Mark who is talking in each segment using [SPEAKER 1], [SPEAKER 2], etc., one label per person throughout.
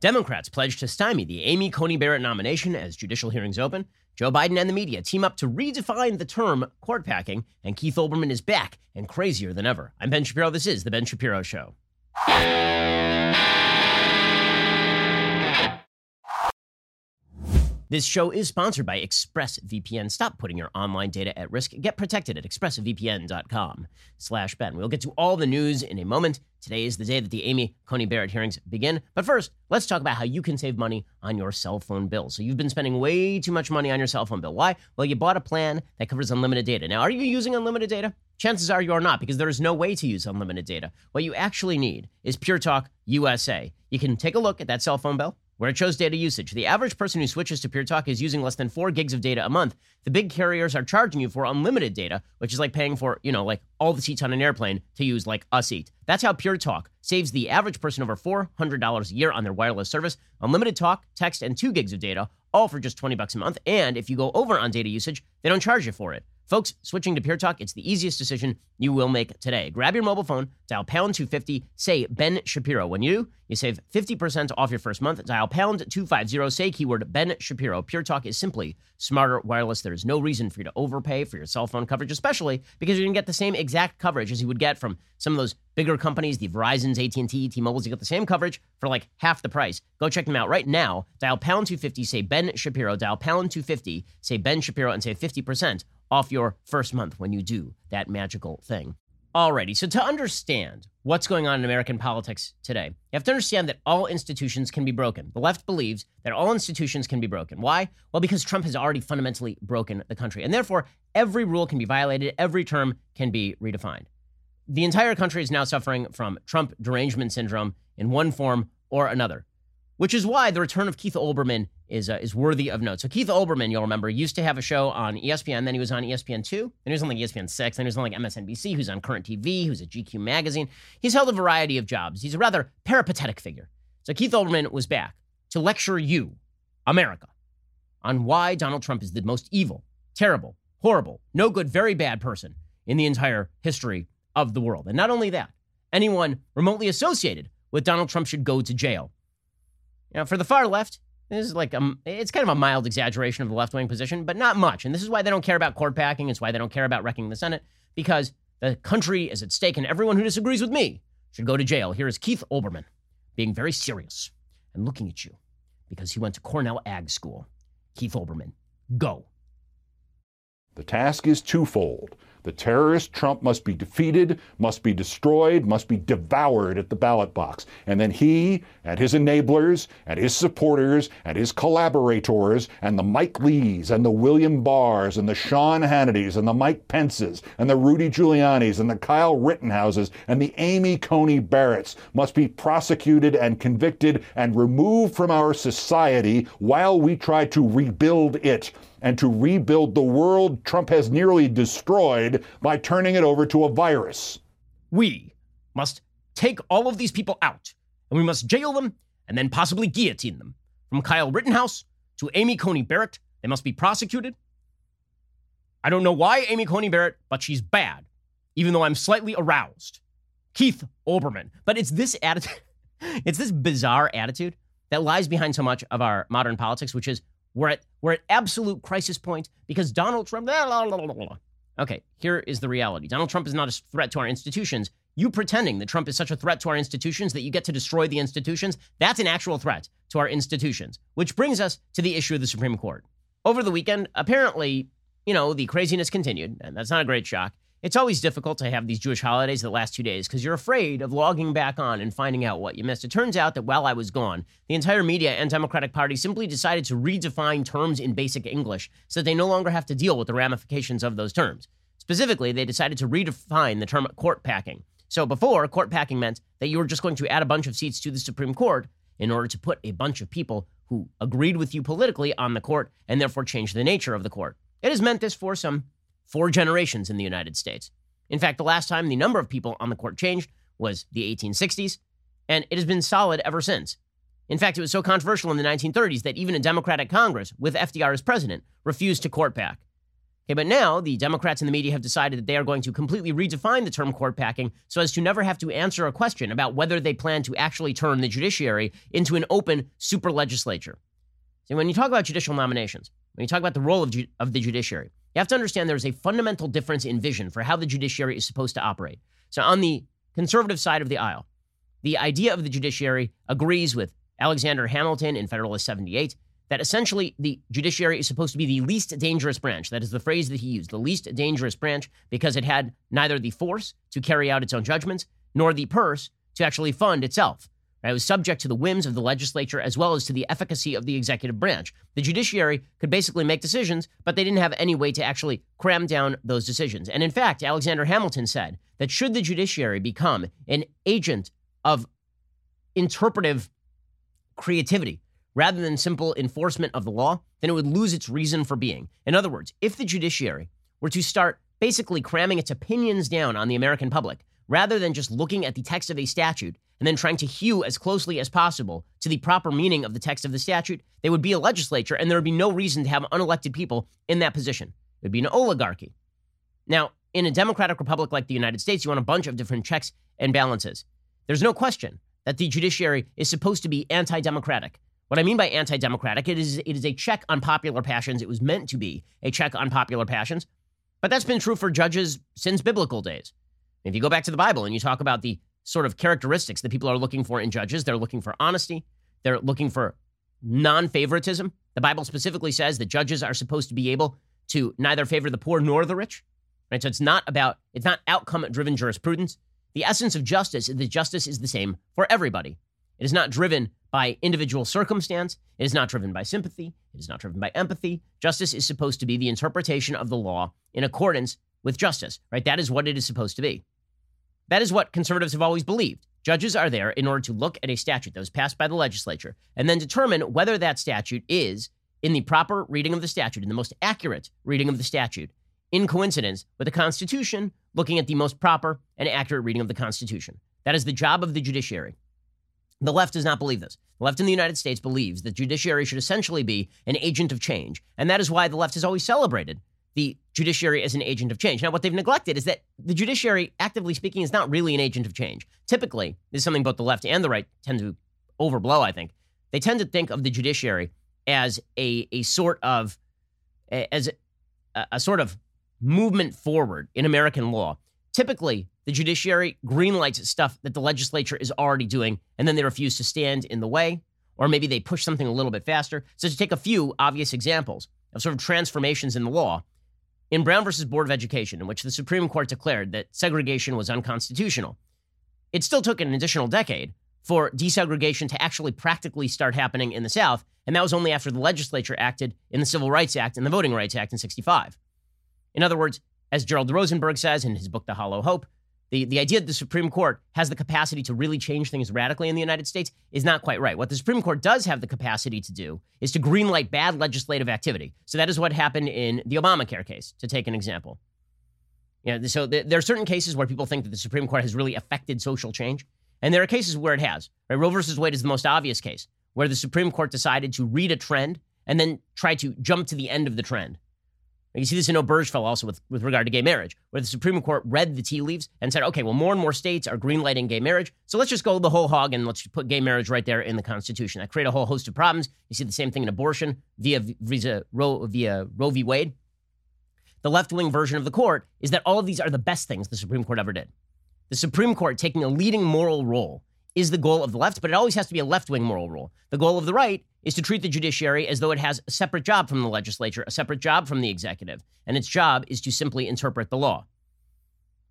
[SPEAKER 1] Democrats pledge to stymie the Amy Coney Barrett nomination as judicial hearings open. Joe Biden and the media team up to redefine the term court packing, and Keith Olbermann is back and crazier than ever. I'm Ben Shapiro. This is The Ben Shapiro Show. This show is sponsored by ExpressVPN. Stop putting your online data at risk. Get protected at expressvpn.com slash Ben. We'll get to all the news in a moment. Today is the day that the Amy Coney Barrett hearings begin. But first, let's talk about how you can save money on your cell phone bill. So you've been spending way too much money on your cell phone bill. Why? Well, you bought a plan that covers unlimited data. Now, are you using unlimited data? Chances are you are not because there is no way to use unlimited data. What you actually need is Pure Talk USA. You can take a look at that cell phone bill where it shows data usage. The average person who switches to Pure Talk is using less than four gigs of data a month. The big carriers are charging you for unlimited data, which is like paying for, you know, like all the seats on an airplane to use like a seat. That's how Pure Talk saves the average person over $400 a year on their wireless service. Unlimited talk, text, and two gigs of data, all for just 20 bucks a month. And if you go over on data usage, they don't charge you for it. Folks, switching to Pure Talk, it's the easiest decision you will make today. Grab your mobile phone, dial pound 250, say Ben Shapiro. When you you save 50% off your first month. Dial pound 250, say keyword Ben Shapiro. Pure Talk is simply smarter wireless. There is no reason for you to overpay for your cell phone coverage, especially because you're going to get the same exact coverage as you would get from some of those bigger companies, the Verizons, AT&T, T-Mobiles. You get the same coverage for like half the price. Go check them out right now. Dial pound 250, say Ben Shapiro. Dial pound 250, say Ben Shapiro, and save 50% off your first month when you do that magical thing. Alrighty, so to understand what's going on in American politics today, you have to understand that all institutions can be broken. The left believes that all institutions can be broken. Why? Well, because Trump has already fundamentally broken the country, and therefore every rule can be violated, every term can be redefined. The entire country is now suffering from Trump derangement syndrome in one form or another which is why the return of Keith Olbermann is uh, is worthy of note. So Keith Olbermann, you'll remember, used to have a show on ESPN. Then he was on ESPN two. Then he was on like ESPN six. Then he was on like MSNBC. Who's on Current TV. Who's at GQ magazine. He's held a variety of jobs. He's a rather peripatetic figure. So Keith Olbermann was back to lecture you, America, on why Donald Trump is the most evil, terrible, horrible, no good, very bad person in the entire history of the world. And not only that, anyone remotely associated with Donald Trump should go to jail you know, for the far left, this is like a, it's kind of a mild exaggeration of the left wing position, but not much. And this is why they don't care about court packing. It's why they don't care about wrecking the Senate because the country is at stake, and everyone who disagrees with me should go to jail. Here is Keith Olbermann being very serious and looking at you because he went to Cornell Ag School. Keith Olbermann, go.
[SPEAKER 2] The task is twofold the terrorist Trump must be defeated, must be destroyed, must be devoured at the ballot box. And then he and his enablers and his supporters and his collaborators and the Mike Lees and the William Barrs and the Sean Hannitys and the Mike Pences and the Rudy Giulianis and the Kyle Rittenhouses and the Amy Coney Barretts must be prosecuted and convicted and removed from our society while we try to rebuild it and to rebuild the world Trump has nearly destroyed by turning it over to a virus.
[SPEAKER 1] We must take all of these people out, and we must jail them and then possibly guillotine them. From Kyle Rittenhouse to Amy Coney Barrett, they must be prosecuted. I don't know why Amy Coney Barrett, but she's bad, even though I'm slightly aroused. Keith Olbermann. But it's this attitude, it's this bizarre attitude that lies behind so much of our modern politics, which is we're at we're at absolute crisis point because Donald Trump. Blah, blah, blah, okay, here is the reality. Donald Trump is not a threat to our institutions. You pretending that Trump is such a threat to our institutions that you get to destroy the institutions, that's an actual threat to our institutions. Which brings us to the issue of the Supreme Court. Over the weekend, apparently, you know, the craziness continued, and that's not a great shock. It's always difficult to have these Jewish holidays that last two days because you're afraid of logging back on and finding out what you missed. It turns out that while I was gone, the entire media and Democratic Party simply decided to redefine terms in basic English so that they no longer have to deal with the ramifications of those terms. Specifically, they decided to redefine the term court packing. So before, court packing meant that you were just going to add a bunch of seats to the Supreme Court in order to put a bunch of people who agreed with you politically on the court and therefore change the nature of the court. It has meant this for some four generations in the United States. In fact, the last time the number of people on the court changed was the 1860s, and it has been solid ever since. In fact, it was so controversial in the 1930s that even a Democratic Congress, with FDR as president, refused to court pack. Okay, but now the Democrats and the media have decided that they are going to completely redefine the term court packing so as to never have to answer a question about whether they plan to actually turn the judiciary into an open super legislature. See, when you talk about judicial nominations, when you talk about the role of, ju- of the judiciary, you have to understand there's a fundamental difference in vision for how the judiciary is supposed to operate. So, on the conservative side of the aisle, the idea of the judiciary agrees with Alexander Hamilton in Federalist 78 that essentially the judiciary is supposed to be the least dangerous branch. That is the phrase that he used, the least dangerous branch, because it had neither the force to carry out its own judgments nor the purse to actually fund itself. It was subject to the whims of the legislature as well as to the efficacy of the executive branch. The judiciary could basically make decisions, but they didn't have any way to actually cram down those decisions. And in fact, Alexander Hamilton said that should the judiciary become an agent of interpretive creativity rather than simple enforcement of the law, then it would lose its reason for being. In other words, if the judiciary were to start basically cramming its opinions down on the American public, rather than just looking at the text of a statute and then trying to hew as closely as possible to the proper meaning of the text of the statute, they would be a legislature and there would be no reason to have unelected people in that position. It would be an oligarchy. Now, in a democratic republic like the United States, you want a bunch of different checks and balances. There's no question that the judiciary is supposed to be anti democratic. What I mean by anti democratic, it is, it is a check on popular passions. It was meant to be a check on popular passions. But that's been true for judges since biblical days. If you go back to the Bible and you talk about the sort of characteristics that people are looking for in judges, they're looking for honesty, they're looking for non favoritism. The Bible specifically says that judges are supposed to be able to neither favor the poor nor the rich. Right? So it's not about, it's not outcome driven jurisprudence. The essence of justice is that justice is the same for everybody. It is not driven by individual circumstance. It is not driven by sympathy. It is not driven by empathy. Justice is supposed to be the interpretation of the law in accordance with justice, right? That is what it is supposed to be. That is what conservatives have always believed. Judges are there in order to look at a statute that was passed by the legislature and then determine whether that statute is, in the proper reading of the statute, in the most accurate reading of the statute, in coincidence with the Constitution, looking at the most proper and accurate reading of the Constitution. That is the job of the judiciary. The left does not believe this. The left in the United States believes that judiciary should essentially be an agent of change. And that is why the left has always celebrated the judiciary as an agent of change. Now, what they've neglected is that the judiciary, actively speaking, is not really an agent of change. Typically, this is something both the left and the right tend to overblow, I think. They tend to think of the judiciary as a, a sort of as a, a sort of movement forward in American law. Typically, the judiciary greenlights stuff that the legislature is already doing, and then they refuse to stand in the way, or maybe they push something a little bit faster. So, to take a few obvious examples of sort of transformations in the law, in Brown versus Board of Education, in which the Supreme Court declared that segregation was unconstitutional. It still took an additional decade for desegregation to actually practically start happening in the South, and that was only after the legislature acted in the Civil Rights Act and the Voting Rights Act in 65. In other words, as Gerald Rosenberg says in his book, The Hollow Hope, the, the idea that the Supreme Court has the capacity to really change things radically in the United States is not quite right. What the Supreme Court does have the capacity to do is to greenlight bad legislative activity. So that is what happened in the Obamacare case, to take an example. You know, so th- there are certain cases where people think that the Supreme Court has really affected social change, and there are cases where it has. Right? Roe versus Wade is the most obvious case, where the Supreme Court decided to read a trend and then try to jump to the end of the trend. You see this in Obergefell also with, with regard to gay marriage, where the Supreme Court read the tea leaves and said, okay, well, more and more states are greenlighting gay marriage. So let's just go the whole hog and let's put gay marriage right there in the Constitution. That create a whole host of problems. You see the same thing in abortion via, via, Roe, via Roe v. Wade. The left wing version of the court is that all of these are the best things the Supreme Court ever did. The Supreme Court taking a leading moral role is the goal of the left, but it always has to be a left wing moral rule. The goal of the right is to treat the judiciary as though it has a separate job from the legislature, a separate job from the executive, and its job is to simply interpret the law.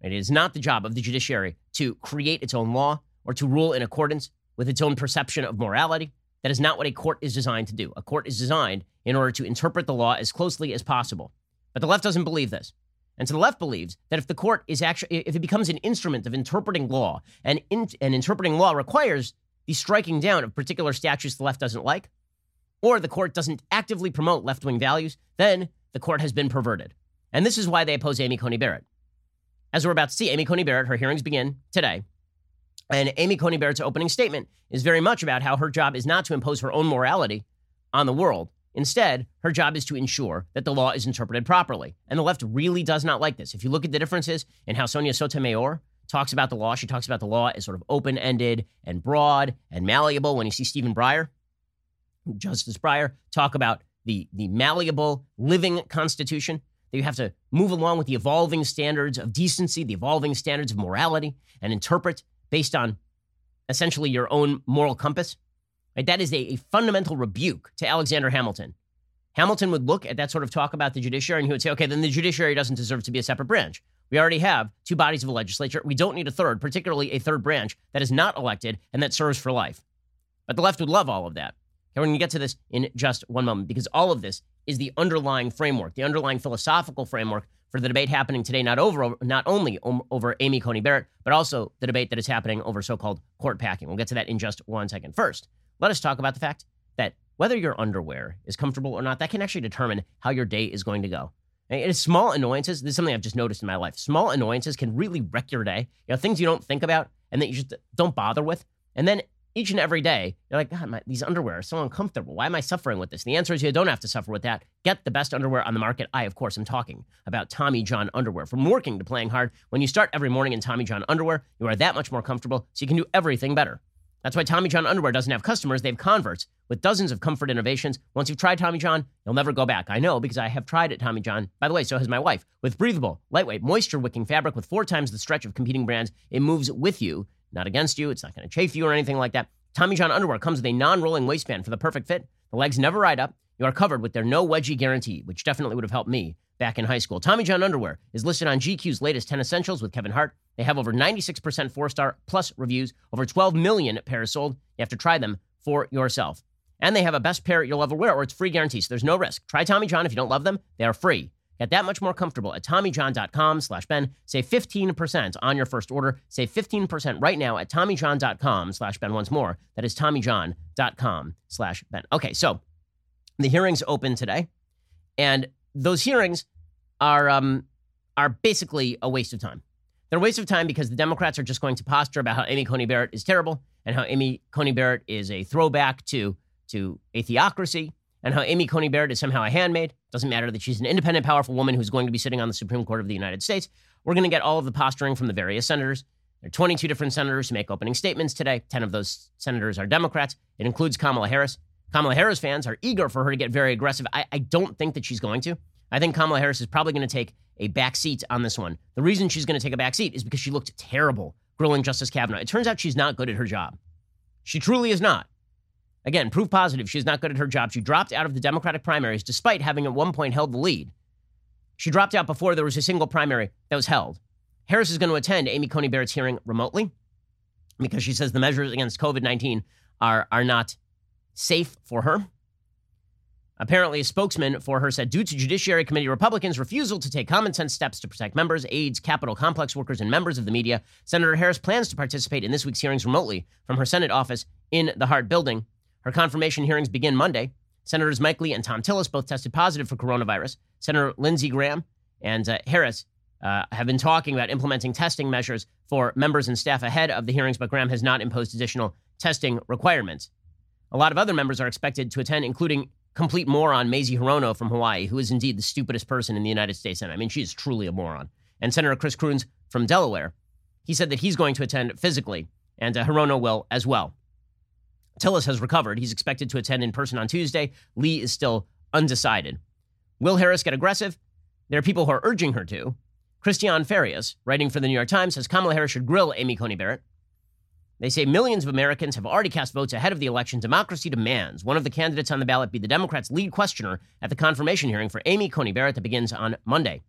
[SPEAKER 1] It is not the job of the judiciary to create its own law or to rule in accordance with its own perception of morality. That is not what a court is designed to do. A court is designed in order to interpret the law as closely as possible. But the left doesn't believe this. And so the left believes that if the court is actually, if it becomes an instrument of interpreting law, and, in, and interpreting law requires the striking down of particular statutes the left doesn't like, or the court doesn't actively promote left wing values, then the court has been perverted. And this is why they oppose Amy Coney Barrett. As we're about to see, Amy Coney Barrett, her hearings begin today. And Amy Coney Barrett's opening statement is very much about how her job is not to impose her own morality on the world Instead, her job is to ensure that the law is interpreted properly. And the left really does not like this. If you look at the differences in how Sonia Sotomayor talks about the law, she talks about the law as sort of open ended and broad and malleable. When you see Stephen Breyer, Justice Breyer, talk about the, the malleable living constitution, that you have to move along with the evolving standards of decency, the evolving standards of morality, and interpret based on essentially your own moral compass. Right? That is a, a fundamental rebuke to Alexander Hamilton. Hamilton would look at that sort of talk about the judiciary and he would say, okay, then the judiciary doesn't deserve to be a separate branch. We already have two bodies of a legislature. We don't need a third, particularly a third branch that is not elected and that serves for life. But the left would love all of that. And we're going to get to this in just one moment because all of this is the underlying framework, the underlying philosophical framework for the debate happening today, not over, not only over Amy Coney Barrett, but also the debate that is happening over so-called court packing. We'll get to that in just one second. First, let us talk about the fact that whether your underwear is comfortable or not, that can actually determine how your day is going to go. And small annoyances. This is something I've just noticed in my life. Small annoyances can really wreck your day. You know, things you don't think about and that you just don't bother with. And then each and every day, you're like, God, my, these underwear are so uncomfortable. Why am I suffering with this? The answer is you don't have to suffer with that. Get the best underwear on the market. I, of course, am talking about Tommy John underwear. From working to playing hard, when you start every morning in Tommy John underwear, you are that much more comfortable, so you can do everything better. That's why Tommy John underwear doesn't have customers, they have converts with dozens of comfort innovations. Once you've tried Tommy John, you'll never go back. I know because I have tried it, Tommy John. By the way, so has my wife. With breathable, lightweight, moisture wicking fabric with four times the stretch of competing brands, it moves with you, not against you. It's not going to chafe you or anything like that. Tommy John underwear comes with a non rolling waistband for the perfect fit. The legs never ride up. You are covered with their no wedgie guarantee, which definitely would have helped me back in high school. Tommy John underwear is listed on GQ's latest 10 essentials with Kevin Hart. They have over 96% four star plus reviews, over 12 million pairs sold. You have to try them for yourself. And they have a best pair you'll ever wear, or it's free guarantee, so there's no risk. Try Tommy John if you don't love them, they are free. Get that much more comfortable at TommyJohn.com slash Ben. Save 15% on your first order. Save 15% right now at TommyJohn.com slash Ben. Once more, that is TommyJohn.com slash Ben. Okay, so the hearings open today, and those hearings are, um, are basically a waste of time. They're a waste of time because the Democrats are just going to posture about how Amy Coney Barrett is terrible and how Amy Coney Barrett is a throwback to, to a theocracy and how Amy Coney Barrett is somehow a handmaid. Doesn't matter that she's an independent, powerful woman who's going to be sitting on the Supreme Court of the United States. We're going to get all of the posturing from the various senators. There are 22 different senators who make opening statements today. 10 of those senators are Democrats. It includes Kamala Harris. Kamala Harris fans are eager for her to get very aggressive. I, I don't think that she's going to. I think Kamala Harris is probably going to take a back seat on this one. The reason she's going to take a back seat is because she looked terrible grilling Justice Kavanaugh. It turns out she's not good at her job. She truly is not. Again, proof positive she's not good at her job. She dropped out of the Democratic primaries despite having at one point held the lead. She dropped out before there was a single primary that was held. Harris is going to attend Amy Coney Barrett's hearing remotely because she says the measures against COVID 19 are, are not safe for her. Apparently, a spokesman for her said due to Judiciary Committee Republicans' refusal to take common sense steps to protect members, aides, Capitol complex workers, and members of the media, Senator Harris plans to participate in this week's hearings remotely from her Senate office in the Hart building. Her confirmation hearings begin Monday. Senators Mike Lee and Thom Tillis both tested positive for coronavirus. Senator Lindsey Graham and uh, Harris uh, have been talking about implementing testing measures for members and staff ahead of the hearings, but Graham has not imposed additional testing requirements. A lot of other members are expected to attend, including complete moron Mazie Hirono from Hawaii, who is indeed the stupidest person in the United States Senate. I mean, she is truly a moron. And Senator Chris Coons from Delaware. He said that he's going to attend physically, and uh, Hirono will as well. Tillis has recovered. He's expected to attend in person on Tuesday. Lee is still undecided. Will Harris get aggressive? There are people who are urging her to. Cristian Farias, writing for the New York Times, says Kamala Harris should grill Amy Coney Barrett. They say millions of Americans have already cast votes ahead of the election. Democracy demands one of the candidates on the ballot be the Democrats' lead questioner at the confirmation hearing for Amy Coney Barrett that begins on Monday.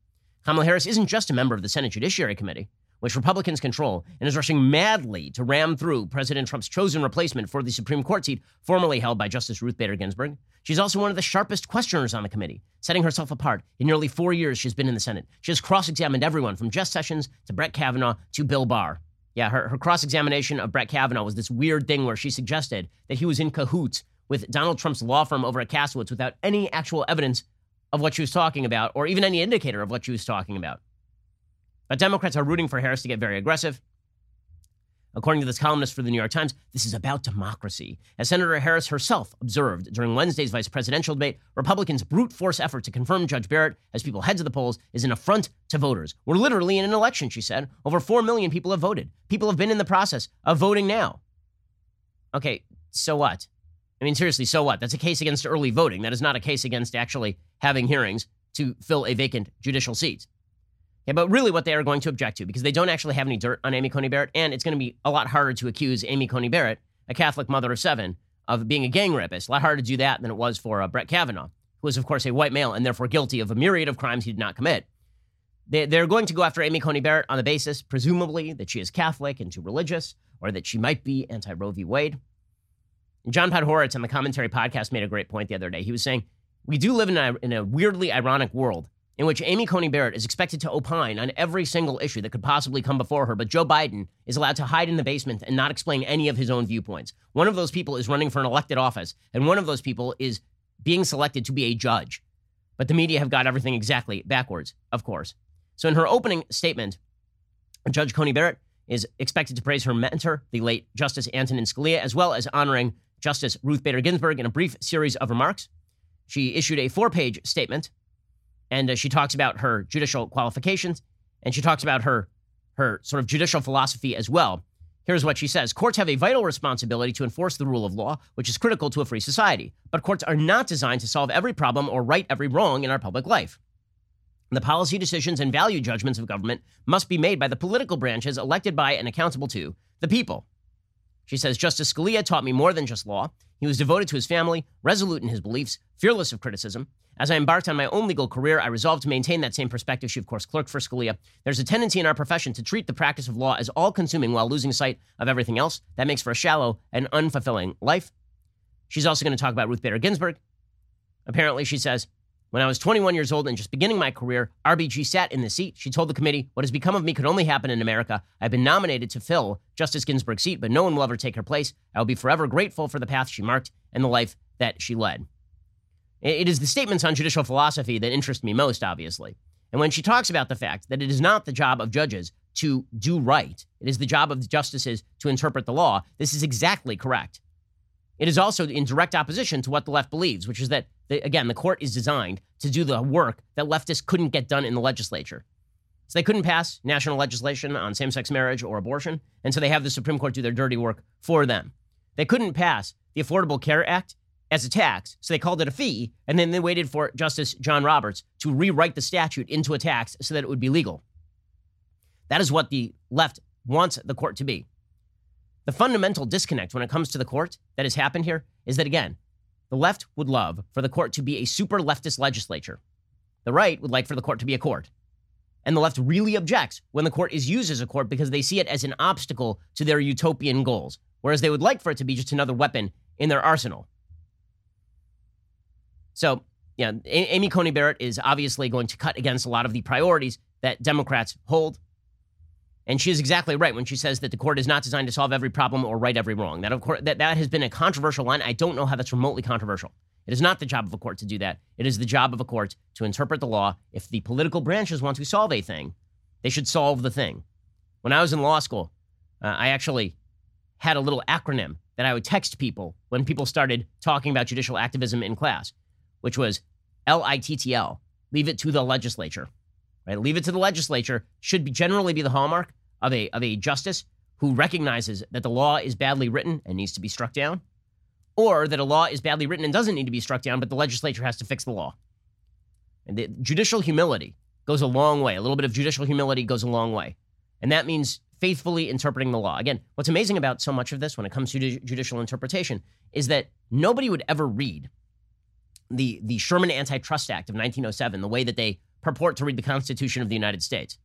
[SPEAKER 1] Kamala Harris isn't just a member of the Senate Judiciary Committee which Republicans control, and is rushing madly to ram through President Trump's chosen replacement for the Supreme Court seat formerly held by Justice Ruth Bader Ginsburg. She's also one of the sharpest questioners on the committee, setting herself apart. In nearly four years she's been in the Senate, she has cross examined everyone from Jeff Sessions to Brett Kavanaugh to Bill Barr. Yeah, her, her cross examination of Brett Kavanaugh was this weird thing where she suggested that he was in cahoots with Donald Trump's law firm over at Kasowitz without any actual evidence of what she was talking about or even any indicator of what she was talking about. But Democrats are rooting for Harris to get very aggressive. According to this columnist for the New York Times, this is about democracy. As Senator Harris herself observed during Wednesday's vice presidential debate, Republicans' brute force effort to confirm Judge Barrett as people head to the polls is an affront to voters. We're literally in an election, she said. Over 4 million people have voted. People have been in the process of voting now. Okay, so what? I mean, seriously, so what? That's a case against early voting. That is not a case against actually having hearings to fill a vacant judicial seat. Okay, but really, what they are going to object to, because they don't actually have any dirt on Amy Coney Barrett, and it's going to be a lot harder to accuse Amy Coney Barrett, a Catholic mother of seven, of being a gang rapist. A lot harder to do that than it was for uh, Brett Kavanaugh, who was, of course, a white male and therefore guilty of a myriad of crimes he did not commit. They, they're going to go after Amy Coney Barrett on the basis, presumably, that she is Catholic and too religious, or that she might be anti Roe v. Wade. John Podhoretz on the commentary podcast made a great point the other day. He was saying, We do live in a, in a weirdly ironic world in which Amy Coney Barrett is expected to opine on every single issue that could possibly come before her, but Joe Biden is allowed to hide in the basement and not explain any of his own viewpoints. One of those people is running for an elected office, and one of those people is being selected to be a judge. But the media have got everything exactly backwards, of course. So in her opening statement, Judge Coney Barrett is expected to praise her mentor, the late Justice Antonin Scalia, as well as honoring Justice Ruth Bader Ginsburg in a brief series of remarks. She issued a four page statement and uh, she talks about her judicial qualifications and she talks about her her sort of judicial philosophy as well. Here's what she says Courts have a vital responsibility to enforce the rule of law, which is critical to a free society. But courts are not designed to solve every problem or right every wrong in our public life. The policy decisions and value judgments of government must be made by the political branches elected by and accountable to the people. She says Justice Scalia taught me more than just law. He was devoted to his family, resolute in his beliefs, fearless of criticism. As I embarked on my own legal career, I resolved to maintain that same perspective. She, of course, clerked for Scalia. There's a tendency in our profession to treat the practice of law as all consuming while losing sight of everything else. That makes for a shallow and unfulfilling life. She's also going to talk about Ruth Bader Ginsburg. Apparently, she says, when I was 21 years old and just beginning my career, RBG sat in the seat. She told the committee, What has become of me could only happen in America. I've been nominated to fill Justice Ginsburg's seat, but no one will ever take her place. I will be forever grateful for the path she marked and the life that she led. It is the statements on judicial philosophy that interest me most, obviously. And when she talks about the fact that it is not the job of judges to do right, it is the job of the justices to interpret the law, this is exactly correct. It is also in direct opposition to what the left believes, which is that, the, again, the court is designed to do the work that leftists couldn't get done in the legislature. So they couldn't pass national legislation on same sex marriage or abortion, and so they have the Supreme Court do their dirty work for them. They couldn't pass the Affordable Care Act as a tax, so they called it a fee, and then they waited for Justice John Roberts to rewrite the statute into a tax so that it would be legal. That is what the left wants the court to be. The fundamental disconnect when it comes to the court that has happened here is that, again, the left would love for the court to be a super leftist legislature. The right would like for the court to be a court. And the left really objects when the court is used as a court because they see it as an obstacle to their utopian goals, whereas they would like for it to be just another weapon in their arsenal. So, yeah, Amy Coney Barrett is obviously going to cut against a lot of the priorities that Democrats hold. And she is exactly right when she says that the court is not designed to solve every problem or right every wrong. That, of course, that, that has been a controversial line. I don't know how that's remotely controversial. It is not the job of a court to do that. It is the job of a court to interpret the law. If the political branches want to solve a thing, they should solve the thing. When I was in law school, uh, I actually had a little acronym that I would text people when people started talking about judicial activism in class which was L I T T L. Leave it to the legislature. Right? Leave it to the legislature should be generally be the hallmark of a of a justice who recognizes that the law is badly written and needs to be struck down, or that a law is badly written and doesn't need to be struck down, but the legislature has to fix the law. And the judicial humility goes a long way. A little bit of judicial humility goes a long way. And that means faithfully interpreting the law. Again, what's amazing about so much of this when it comes to judicial interpretation is that nobody would ever read the, the Sherman Antitrust Act of 1907, the way that they purport to read the Constitution of the United States.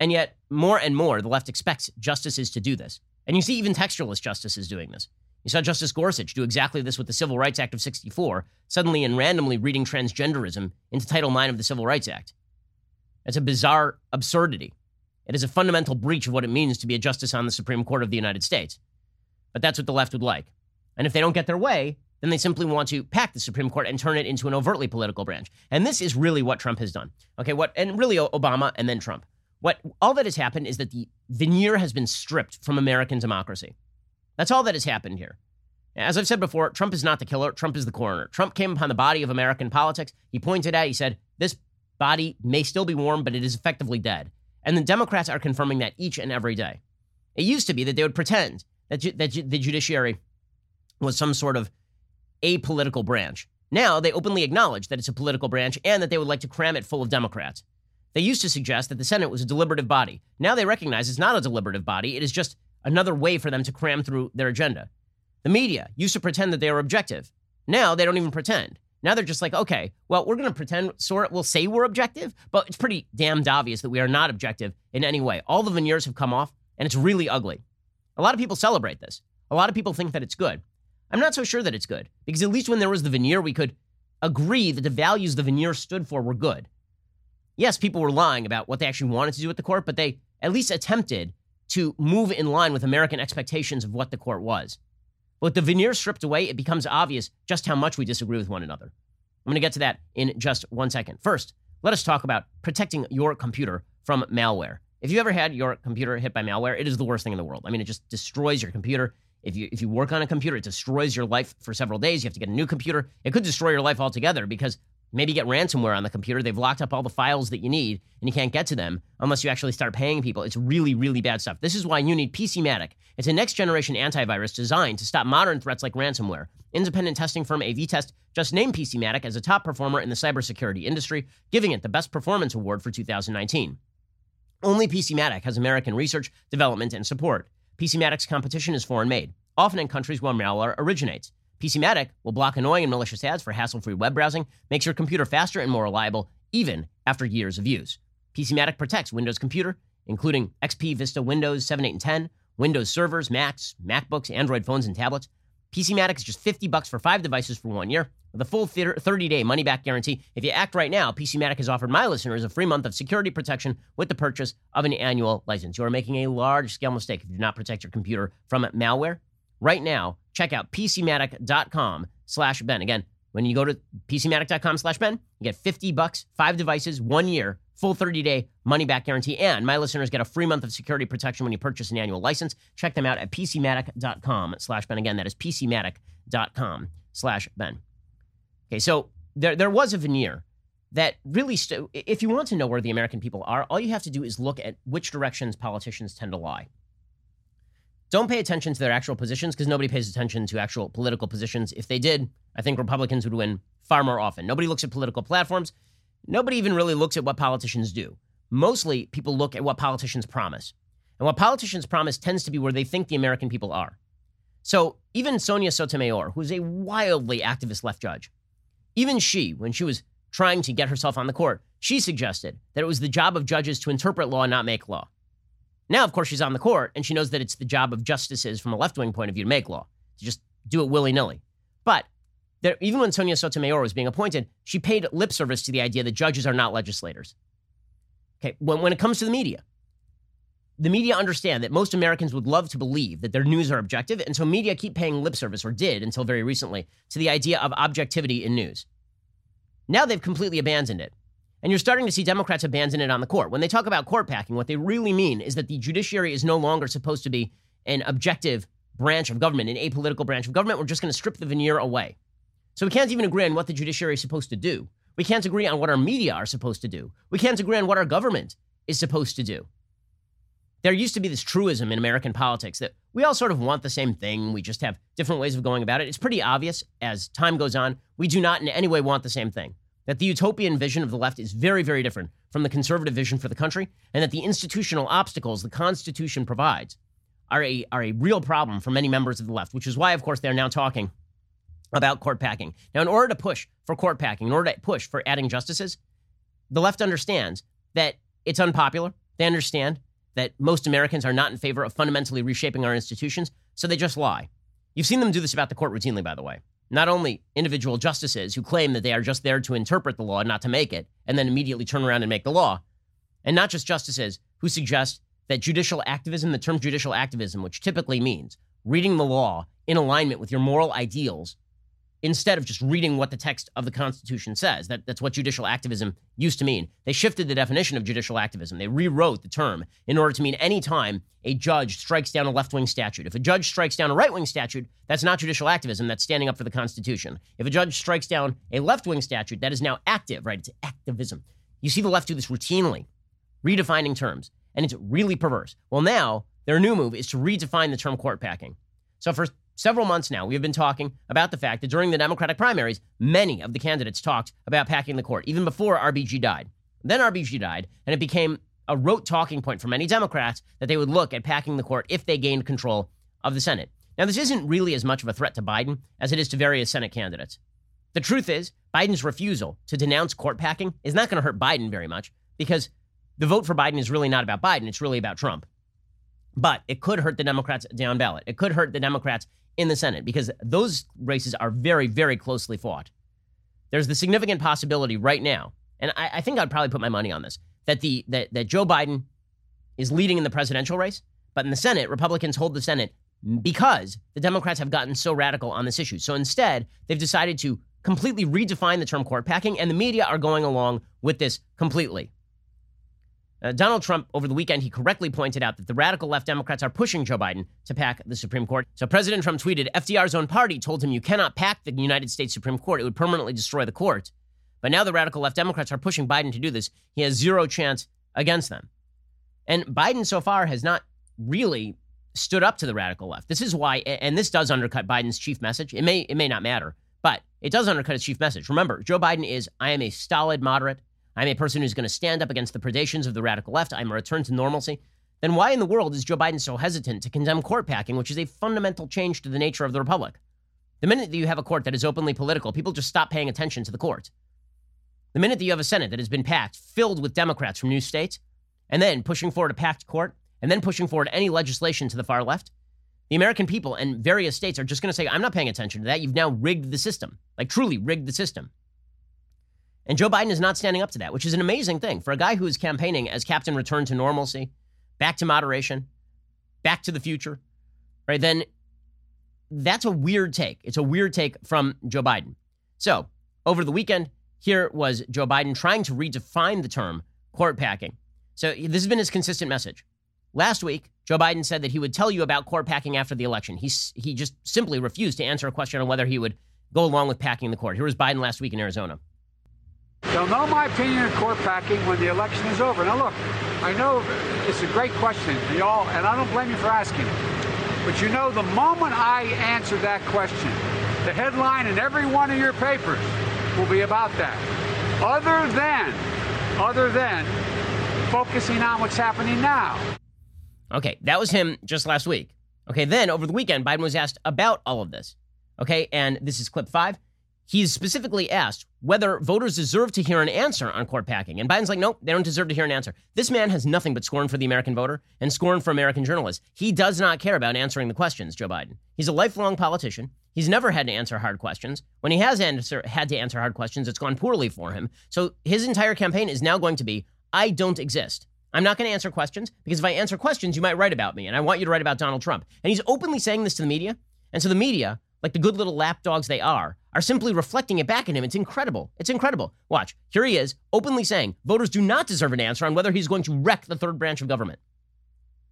[SPEAKER 1] And yet, more and more, the left expects justices to do this. And you see even textualist justices doing this. You saw Justice Gorsuch do exactly this with the Civil Rights Act of 64, suddenly and randomly reading transgenderism into Title IX of the Civil Rights Act. It's a bizarre absurdity. It is a fundamental breach of what it means to be a justice on the Supreme Court of the United States. But that's what the left would like. And if they don't get their way, then they simply want to pack the Supreme Court and turn it into an overtly political branch. And this is really what Trump has done. Okay, what and really Obama and then Trump. What all that has happened is that the veneer has been stripped from American democracy. That's all that has happened here. As I've said before, Trump is not the killer, Trump is the coroner. Trump came upon the body of American politics. He pointed out, he said, this body may still be warm, but it is effectively dead. And the Democrats are confirming that each and every day. It used to be that they would pretend that, ju- that ju- the judiciary was some sort of apolitical branch. Now they openly acknowledge that it's a political branch and that they would like to cram it full of Democrats. They used to suggest that the Senate was a deliberative body. Now they recognize it's not a deliberative body, it is just another way for them to cram through their agenda. The media used to pretend that they were objective. Now they don't even pretend. Now they're just like, okay, well, we're going to pretend, sort we'll say we're objective, but it's pretty damned obvious that we are not objective in any way. All the veneers have come off, and it's really ugly. A lot of people celebrate this. A lot of people think that it's good. I'm not so sure that it's good, because at least when there was the veneer, we could agree that the values the veneer stood for were good. Yes, people were lying about what they actually wanted to do with the court, but they at least attempted to move in line with American expectations of what the court was. But with the veneer stripped away, it becomes obvious just how much we disagree with one another. I'm going to get to that in just one second. First, let us talk about protecting your computer from malware. If you ever had your computer hit by malware, it is the worst thing in the world. I mean, it just destroys your computer. If you if you work on a computer, it destroys your life for several days. You have to get a new computer. It could destroy your life altogether because maybe get ransomware on the computer. They've locked up all the files that you need and you can't get to them unless you actually start paying people. It's really, really bad stuff. This is why you need PCmatic. It's a next generation antivirus designed to stop modern threats like ransomware. Independent testing firm AV-Test just named PCmatic as a top performer in the cybersecurity industry, giving it the Best Performance Award for 2019. Only PCmatic has American research, development, and support. PCmatic's competition is foreign made, often in countries where malware originates. PCmatic will block annoying and malicious ads for hassle free web browsing, makes your computer faster and more reliable, even after years of use. PCmatic protects Windows Computer, including XP, Vista, Windows 7, 8, and 10, Windows servers, Macs, MacBooks, Android phones, and tablets. PCmatic is just 50 bucks for five devices for one year with a full 30-day money-back guarantee. If you act right now, PCmatic has offered my listeners a free month of security protection with the purchase of an annual license. You are making a large-scale mistake if you do not protect your computer from malware. Right now, check out PCmatic.com slash Ben. Again, when you go to PCmatic.com slash Ben, you get 50 bucks, five devices, one year, full 30-day money-back guarantee, and my listeners get a free month of security protection when you purchase an annual license. Check them out at PCmatic.com slash Ben. Again, that is PCmatic.com slash Ben. Okay, so there, there was a veneer that really, st- if you want to know where the American people are, all you have to do is look at which directions politicians tend to lie. Don't pay attention to their actual positions because nobody pays attention to actual political positions. If they did, I think Republicans would win far more often. Nobody looks at political platforms. Nobody even really looks at what politicians do. Mostly, people look at what politicians promise. And what politicians promise tends to be where they think the American people are. So even Sonia Sotomayor, who's a wildly activist left judge, even she, when she was trying to get herself on the court, she suggested that it was the job of judges to interpret law not make law. Now, of course, she's on the court and she knows that it's the job of justices from a left wing point of view to make law, to just do it willy nilly. But there, even when Sonia Sotomayor was being appointed, she paid lip service to the idea that judges are not legislators. Okay, when, when it comes to the media, the media understand that most Americans would love to believe that their news are objective, and so media keep paying lip service, or did until very recently, to the idea of objectivity in news. Now they've completely abandoned it. And you're starting to see Democrats abandon it on the court. When they talk about court packing, what they really mean is that the judiciary is no longer supposed to be an objective branch of government, an apolitical branch of government. We're just going to strip the veneer away. So we can't even agree on what the judiciary is supposed to do. We can't agree on what our media are supposed to do. We can't agree on what our government is supposed to do. There used to be this truism in American politics that we all sort of want the same thing. We just have different ways of going about it. It's pretty obvious as time goes on, we do not in any way want the same thing that the utopian vision of the left is very, very different from the conservative vision for the country, and that the institutional obstacles the Constitution provides are a, are a real problem for many members of the left, which is why, of course, they're now talking about court packing. Now, in order to push for court packing, in order to push for adding justices, the left understands that it's unpopular. They understand that most Americans are not in favor of fundamentally reshaping our institutions, so they just lie. You've seen them do this about the court routinely, by the way not only individual justices who claim that they are just there to interpret the law, not to make it, and then immediately turn around and make the law, and not just justices who suggest that judicial activism, the term judicial activism, which typically means reading the law in alignment with your moral ideals, instead of just reading what the text of the Constitution says. That, that's what judicial activism used to mean. They shifted the definition of judicial activism. They rewrote the term in order to mean any time a judge strikes down a left wing statute. If a judge strikes down a right wing statute, that's not judicial activism, that's standing up for the Constitution. If a judge strikes down a left wing statute, that is now active, right? It's activism. You see the left do this routinely, redefining terms, and it's really perverse. Well, now their new move is to redefine the term court packing. So for several months now, we have been talking about the fact that during the Democratic primaries, many of the candidates talked about packing the court, even before RBG died. Then RBG died, and it became a rote talking point for many Democrats that they would look at packing the court if they gained control of the Senate. Now, this isn't really as much of a threat to Biden as it is to various Senate candidates. The truth is, Biden's refusal to denounce court packing is not going to hurt Biden very much because the vote for Biden is really not about Biden, it's really about Trump. But it could hurt the Democrats down ballot. It could hurt the Democrats in the Senate because those races are very, very closely fought. There's the significant possibility right now, and I, I think I'd probably put my money on this, that the that, that Joe Biden is leading in the presidential race, but in the Senate, Republicans hold the Senate because the Democrats have gotten so radical on this issue. So instead, they've decided to completely redefine the term court packing, and the media are going along with this completely. Uh, Donald Trump, over the weekend, he correctly pointed out that the radical left Democrats are pushing Joe Biden to pack the Supreme Court. So President Trump tweeted FDR's own party told him, You cannot pack the United States Supreme Court. It would permanently destroy the court. But now the radical left Democrats are pushing Biden to do this. He has zero chance against them. And Biden so far has not really stood up to the radical left. This is why, and this does undercut Biden's chief message. It may, it may not matter, but it does undercut his chief message. Remember, Joe Biden is, I am a stolid moderate. I'm a person who's going to stand up against the predations of the radical left. I'm a return to normalcy. Then why in the world is Joe Biden so hesitant to condemn court packing, which is a fundamental change to the nature of the republic? The minute that you have a court that is openly political, people just stop paying attention to the court. The minute that you have a Senate that has been packed, filled with Democrats from new states, and then pushing forward a packed court, and then pushing forward any legislation to the far left, the American people and various states are just going to say, I'm not paying attention to that. You've now rigged the system, like truly rigged the system. And Joe Biden is not standing up to that, which is an amazing thing for a guy who is campaigning as Captain Return to Normalcy, back to moderation, back to the future, right? Then that's a weird take. It's a weird take from Joe Biden. So over the weekend, here was Joe Biden trying to redefine the term court packing. So this has been his consistent message. Last week, Joe Biden said that he would tell you about court packing after the election. He, he just simply refused to answer a question on whether he would go along with packing the court. Here was Biden last week in Arizona.
[SPEAKER 3] They'll know my opinion of court packing when the election is over. Now, look, I know it's a great question, y'all, and I don't blame you for asking it. But you know, the moment I answer that question, the headline in every one of your papers will be about that. Other than, other than focusing on what's happening now.
[SPEAKER 1] Okay, that was him just last week. Okay, then over the weekend, Biden was asked about all of this. Okay, and this is clip five. He's specifically asked whether voters deserve to hear an answer on court packing. And Biden's like, nope, they don't deserve to hear an answer. This man has nothing but scorn for the American voter and scorn for American journalists. He does not care about answering the questions, Joe Biden. He's a lifelong politician. He's never had to answer hard questions. When he has answer, had to answer hard questions, it's gone poorly for him. So his entire campaign is now going to be I don't exist. I'm not going to answer questions because if I answer questions, you might write about me. And I want you to write about Donald Trump. And he's openly saying this to the media. And so the media like the good little lapdogs they are, are simply reflecting it back at him. It's incredible. It's incredible. Watch. Here he is, openly saying voters do not deserve an answer on whether he's going to wreck the third branch of government.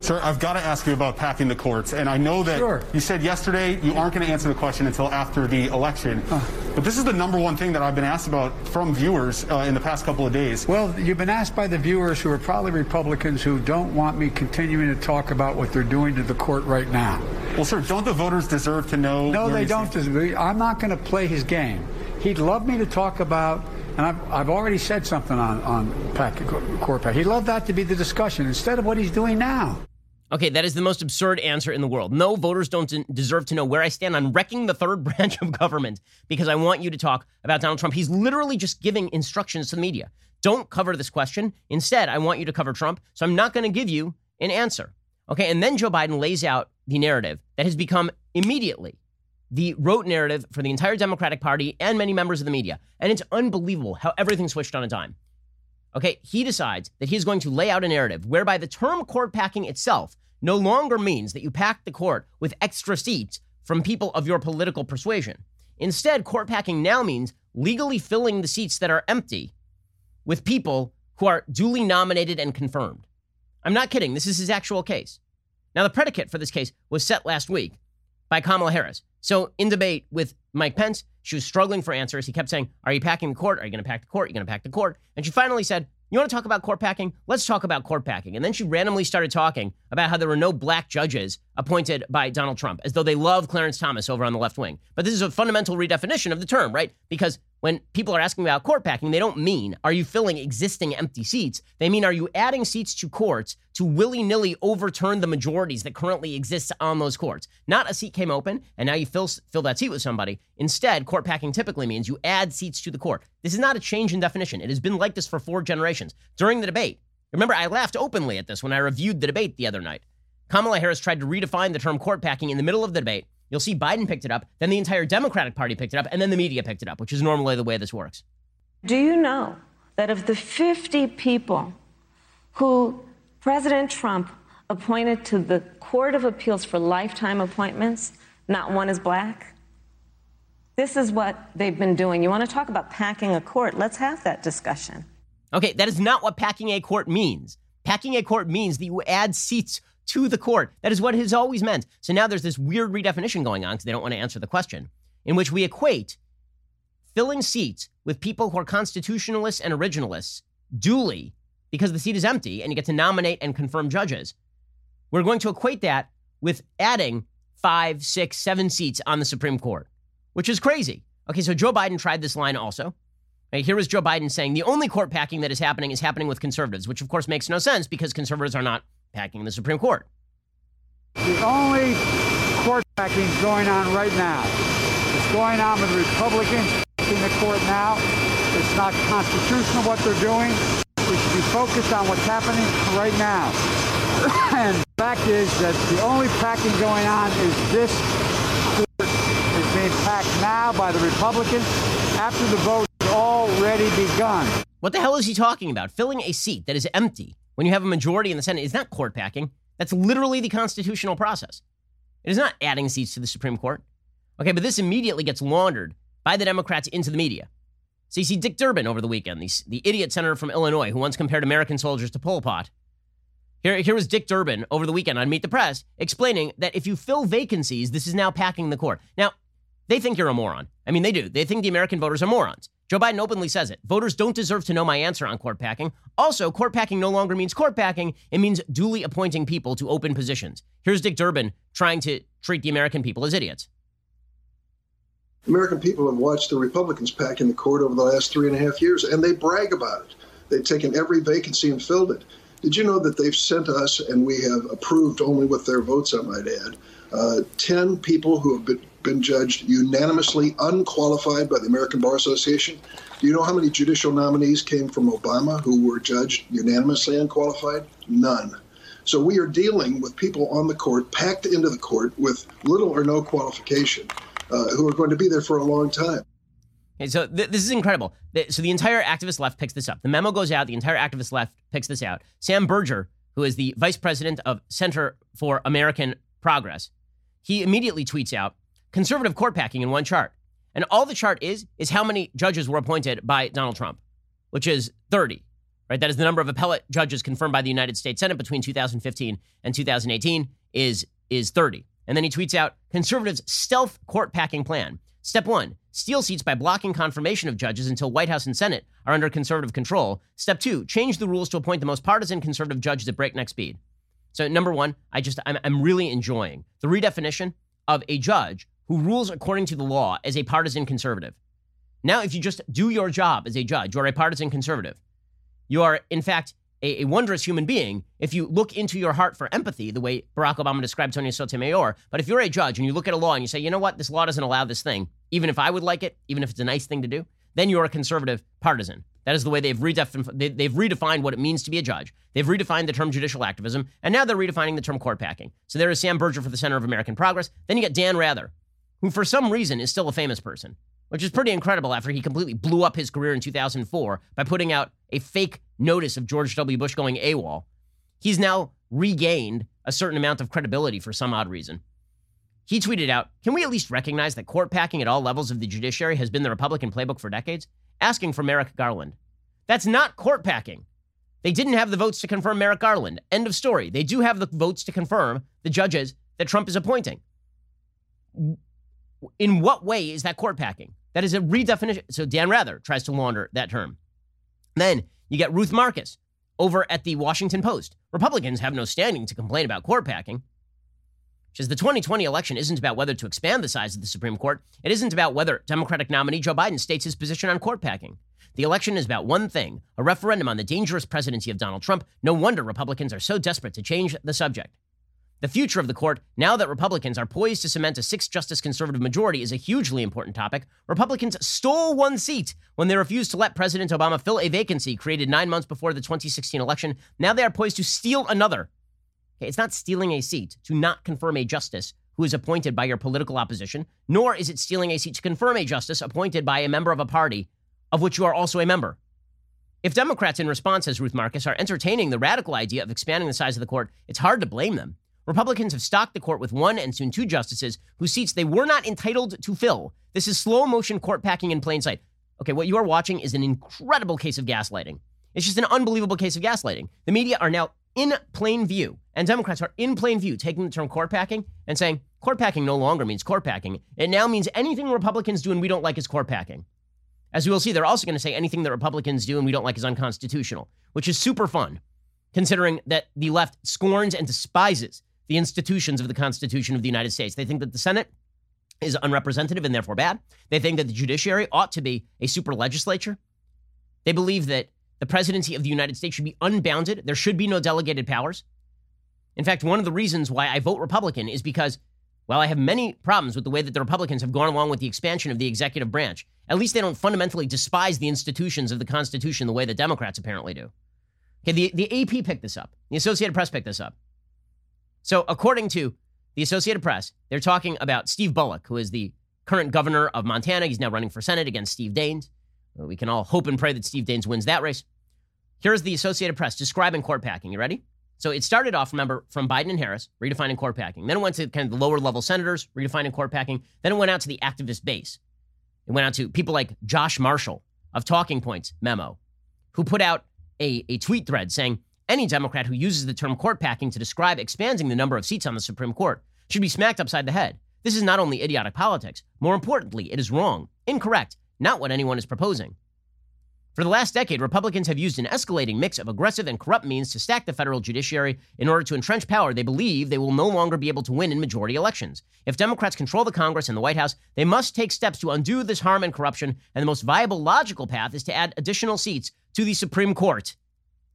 [SPEAKER 4] Sir, I've got to ask you about packing the courts. And I know that sure. you said yesterday you aren't going to answer the question until after the election. Uh, but this is the number one thing that I've been asked about from viewers uh, in the past couple of days.
[SPEAKER 3] Well, you've been asked by the viewers who are probably Republicans who don't want me continuing to talk about what they're doing to the court right now.
[SPEAKER 4] Well, sir, don't the voters deserve to know?
[SPEAKER 3] No, they don't. Deserve, I'm not going to play his game. He'd love me to talk about and I've, I've already said something on, on pack. He'd love that to be the discussion instead of what he's doing now.
[SPEAKER 1] Okay, that is the most absurd answer in the world. No, voters don't deserve to know where I stand on wrecking the third branch of government because I want you to talk about Donald Trump. He's literally just giving instructions to the media. Don't cover this question. Instead, I want you to cover Trump. So I'm not going to give you an answer. Okay, and then Joe Biden lays out the narrative that has become immediately the rote narrative for the entire Democratic Party and many members of the media. And it's unbelievable how everything switched on a dime. Okay, he decides that he's going to lay out a narrative whereby the term court packing itself no longer means that you pack the court with extra seats from people of your political persuasion. Instead, court packing now means legally filling the seats that are empty with people who are duly nominated and confirmed. I'm not kidding. This is his actual case. Now, the predicate for this case was set last week by Kamala Harris. So, in debate with Mike Pence, she was struggling for answers. He kept saying, Are you packing the court? Are you going to pack the court? Are you going to pack the court? And she finally said, You want to talk about court packing? Let's talk about court packing. And then she randomly started talking about how there were no black judges appointed by Donald Trump, as though they love Clarence Thomas over on the left wing. But this is a fundamental redefinition of the term, right? Because when people are asking about court packing, they don't mean are you filling existing empty seats? They mean are you adding seats to courts to willy nilly overturn the majorities that currently exist on those courts? Not a seat came open and now you fill, fill that seat with somebody. Instead, court packing typically means you add seats to the court. This is not a change in definition. It has been like this for four generations. During the debate, remember, I laughed openly at this when I reviewed the debate the other night. Kamala Harris tried to redefine the term court packing in the middle of the debate You'll see Biden picked it up, then the entire Democratic Party picked it up, and then the media picked it up, which is normally the way this works.
[SPEAKER 5] Do you know that of the 50 people who President Trump appointed to the Court of Appeals for lifetime appointments, not one is black? This is what they've been doing. You want to talk about packing a court? Let's have that discussion.
[SPEAKER 1] Okay, that is not what packing a court means. Packing a court means that you add seats to the court. That is what it has always meant. So now there's this weird redefinition going on because they don't want to answer the question, in which we equate filling seats with people who are constitutionalists and originalists duly because the seat is empty and you get to nominate and confirm judges. We're going to equate that with adding five, six, seven seats on the Supreme Court, which is crazy. Okay, so Joe Biden tried this line also. Right, here was Joe Biden saying the only court packing that is happening is happening with conservatives, which of course makes no sense because conservatives are not packing the Supreme Court.
[SPEAKER 3] The only court packing going on right now is going on with Republicans in the court now. It's not constitutional what they're doing. We should be focused on what's happening right now. and the fact is that the only packing going on is this court is being packed now by the Republicans after the vote has already begun.
[SPEAKER 1] What the hell is he talking about? Filling a seat that is empty when you have a majority in the Senate is not court packing. That's literally the constitutional process. It is not adding seats to the Supreme Court. Okay, but this immediately gets laundered by the Democrats into the media. So you see Dick Durbin over the weekend, the, the idiot senator from Illinois who once compared American soldiers to Pol Pot. Here, here was Dick Durbin over the weekend on Meet the Press explaining that if you fill vacancies, this is now packing the court. Now, they think you're a moron. I mean, they do. They think the American voters are morons. Joe Biden openly says it. Voters don't deserve to know my answer on court packing. Also, court packing no longer means court packing. It means duly appointing people to open positions. Here's Dick Durbin trying to treat the American people as idiots.
[SPEAKER 6] American people have watched the Republicans pack in the court over the last three and a half years, and they brag about it. They've taken every vacancy and filled it. Did you know that they've sent us, and we have approved only with their votes, I might add, uh, 10 people who have been been judged unanimously unqualified by the American Bar Association. Do you know how many judicial nominees came from Obama who were judged unanimously unqualified? None. So we are dealing with people on the court, packed into the court with little or no qualification, uh, who are going to be there for a long time.
[SPEAKER 1] Okay, so th- this is incredible. So the entire activist left picks this up. The memo goes out. The entire activist left picks this out. Sam Berger, who is the vice president of Center for American Progress, he immediately tweets out conservative court packing in one chart. And all the chart is, is how many judges were appointed by Donald Trump, which is 30, right? That is the number of appellate judges confirmed by the United States Senate between 2015 and 2018 is, is 30. And then he tweets out conservatives' stealth court packing plan. Step one, steal seats by blocking confirmation of judges until White House and Senate are under conservative control. Step two, change the rules to appoint the most partisan conservative judges at breakneck speed. So, number one, I just, I'm, I'm really enjoying the redefinition of a judge who rules according to the law as a partisan conservative. Now, if you just do your job as a judge, you are a partisan conservative. You are, in fact, a, a, wondrous human being if you look into your heart for empathy, the way Barack Obama described Sonia Sotomayor. But if you're a judge and you look at a law and you say, you know what, this law doesn't allow this thing, even if I would like it, even if it's a nice thing to do, then you're a conservative partisan. That is the way they've, redef- they, they've redefined what it means to be a judge. They've redefined the term judicial activism, and now they're redefining the term court packing. So there is Sam Berger for the Center of American Progress. Then you get Dan Rather, who for some reason is still a famous person, which is pretty incredible after he completely blew up his career in 2004 by putting out a fake notice of George W. Bush going AWOL. He's now regained a certain amount of credibility for some odd reason. He tweeted out, Can we at least recognize that court packing at all levels of the judiciary has been the Republican playbook for decades? Asking for Merrick Garland. That's not court packing. They didn't have the votes to confirm Merrick Garland. End of story. They do have the votes to confirm the judges that Trump is appointing. In what way is that court packing? That is a redefinition. So Dan Rather tries to launder that term. Then you get Ruth Marcus over at the Washington Post. Republicans have no standing to complain about court packing. She says the 2020 election isn't about whether to expand the size of the Supreme Court. It isn't about whether Democratic nominee Joe Biden states his position on court packing. The election is about one thing a referendum on the dangerous presidency of Donald Trump. No wonder Republicans are so desperate to change the subject. The future of the court, now that Republicans are poised to cement a six justice conservative majority, is a hugely important topic. Republicans stole one seat when they refused to let President Obama fill a vacancy created nine months before the 2016 election. Now they are poised to steal another. Okay, it's not stealing a seat to not confirm a justice who is appointed by your political opposition, nor is it stealing a seat to confirm a justice appointed by a member of a party of which you are also a member. If Democrats, in response, says Ruth Marcus, are entertaining the radical idea of expanding the size of the court, it's hard to blame them. Republicans have stocked the court with one and soon two justices whose seats they were not entitled to fill. This is slow motion court packing in plain sight. Okay, what you are watching is an incredible case of gaslighting. It's just an unbelievable case of gaslighting. The media are now in plain view, and Democrats are in plain view taking the term court packing and saying court packing no longer means court packing. It now means anything Republicans do and we don't like is court packing. As we will see, they're also going to say anything that Republicans do and we don't like is unconstitutional, which is super fun, considering that the left scorns and despises the institutions of the Constitution of the United States. They think that the Senate is unrepresentative and therefore bad. They think that the judiciary ought to be a super legislature. They believe that the presidency of the United States should be unbounded. There should be no delegated powers. In fact, one of the reasons why I vote Republican is because while I have many problems with the way that the Republicans have gone along with the expansion of the executive branch, at least they don't fundamentally despise the institutions of the Constitution the way the Democrats apparently do. Okay, the, the AP picked this up. The Associated Press picked this up. So, according to the Associated Press, they're talking about Steve Bullock, who is the current governor of Montana. He's now running for Senate against Steve Daines. We can all hope and pray that Steve Daines wins that race. Here's the Associated Press describing court packing. You ready? So it started off, remember, from Biden and Harris, redefining court packing. Then it went to kind of the lower level senators, redefining court packing. Then it went out to the activist base. It went out to people like Josh Marshall of Talking Points memo, who put out a, a tweet thread saying any Democrat who uses the term court packing to describe expanding the number of seats on the Supreme Court should be smacked upside the head. This is not only idiotic politics, more importantly, it is wrong, incorrect, not what anyone is proposing. For the last decade, Republicans have used an escalating mix of aggressive and corrupt means to stack the federal judiciary in order to entrench power they believe they will no longer be able to win in majority elections. If Democrats control the Congress and the White House, they must take steps to undo this harm and corruption, and the most viable logical path is to add additional seats to the Supreme Court.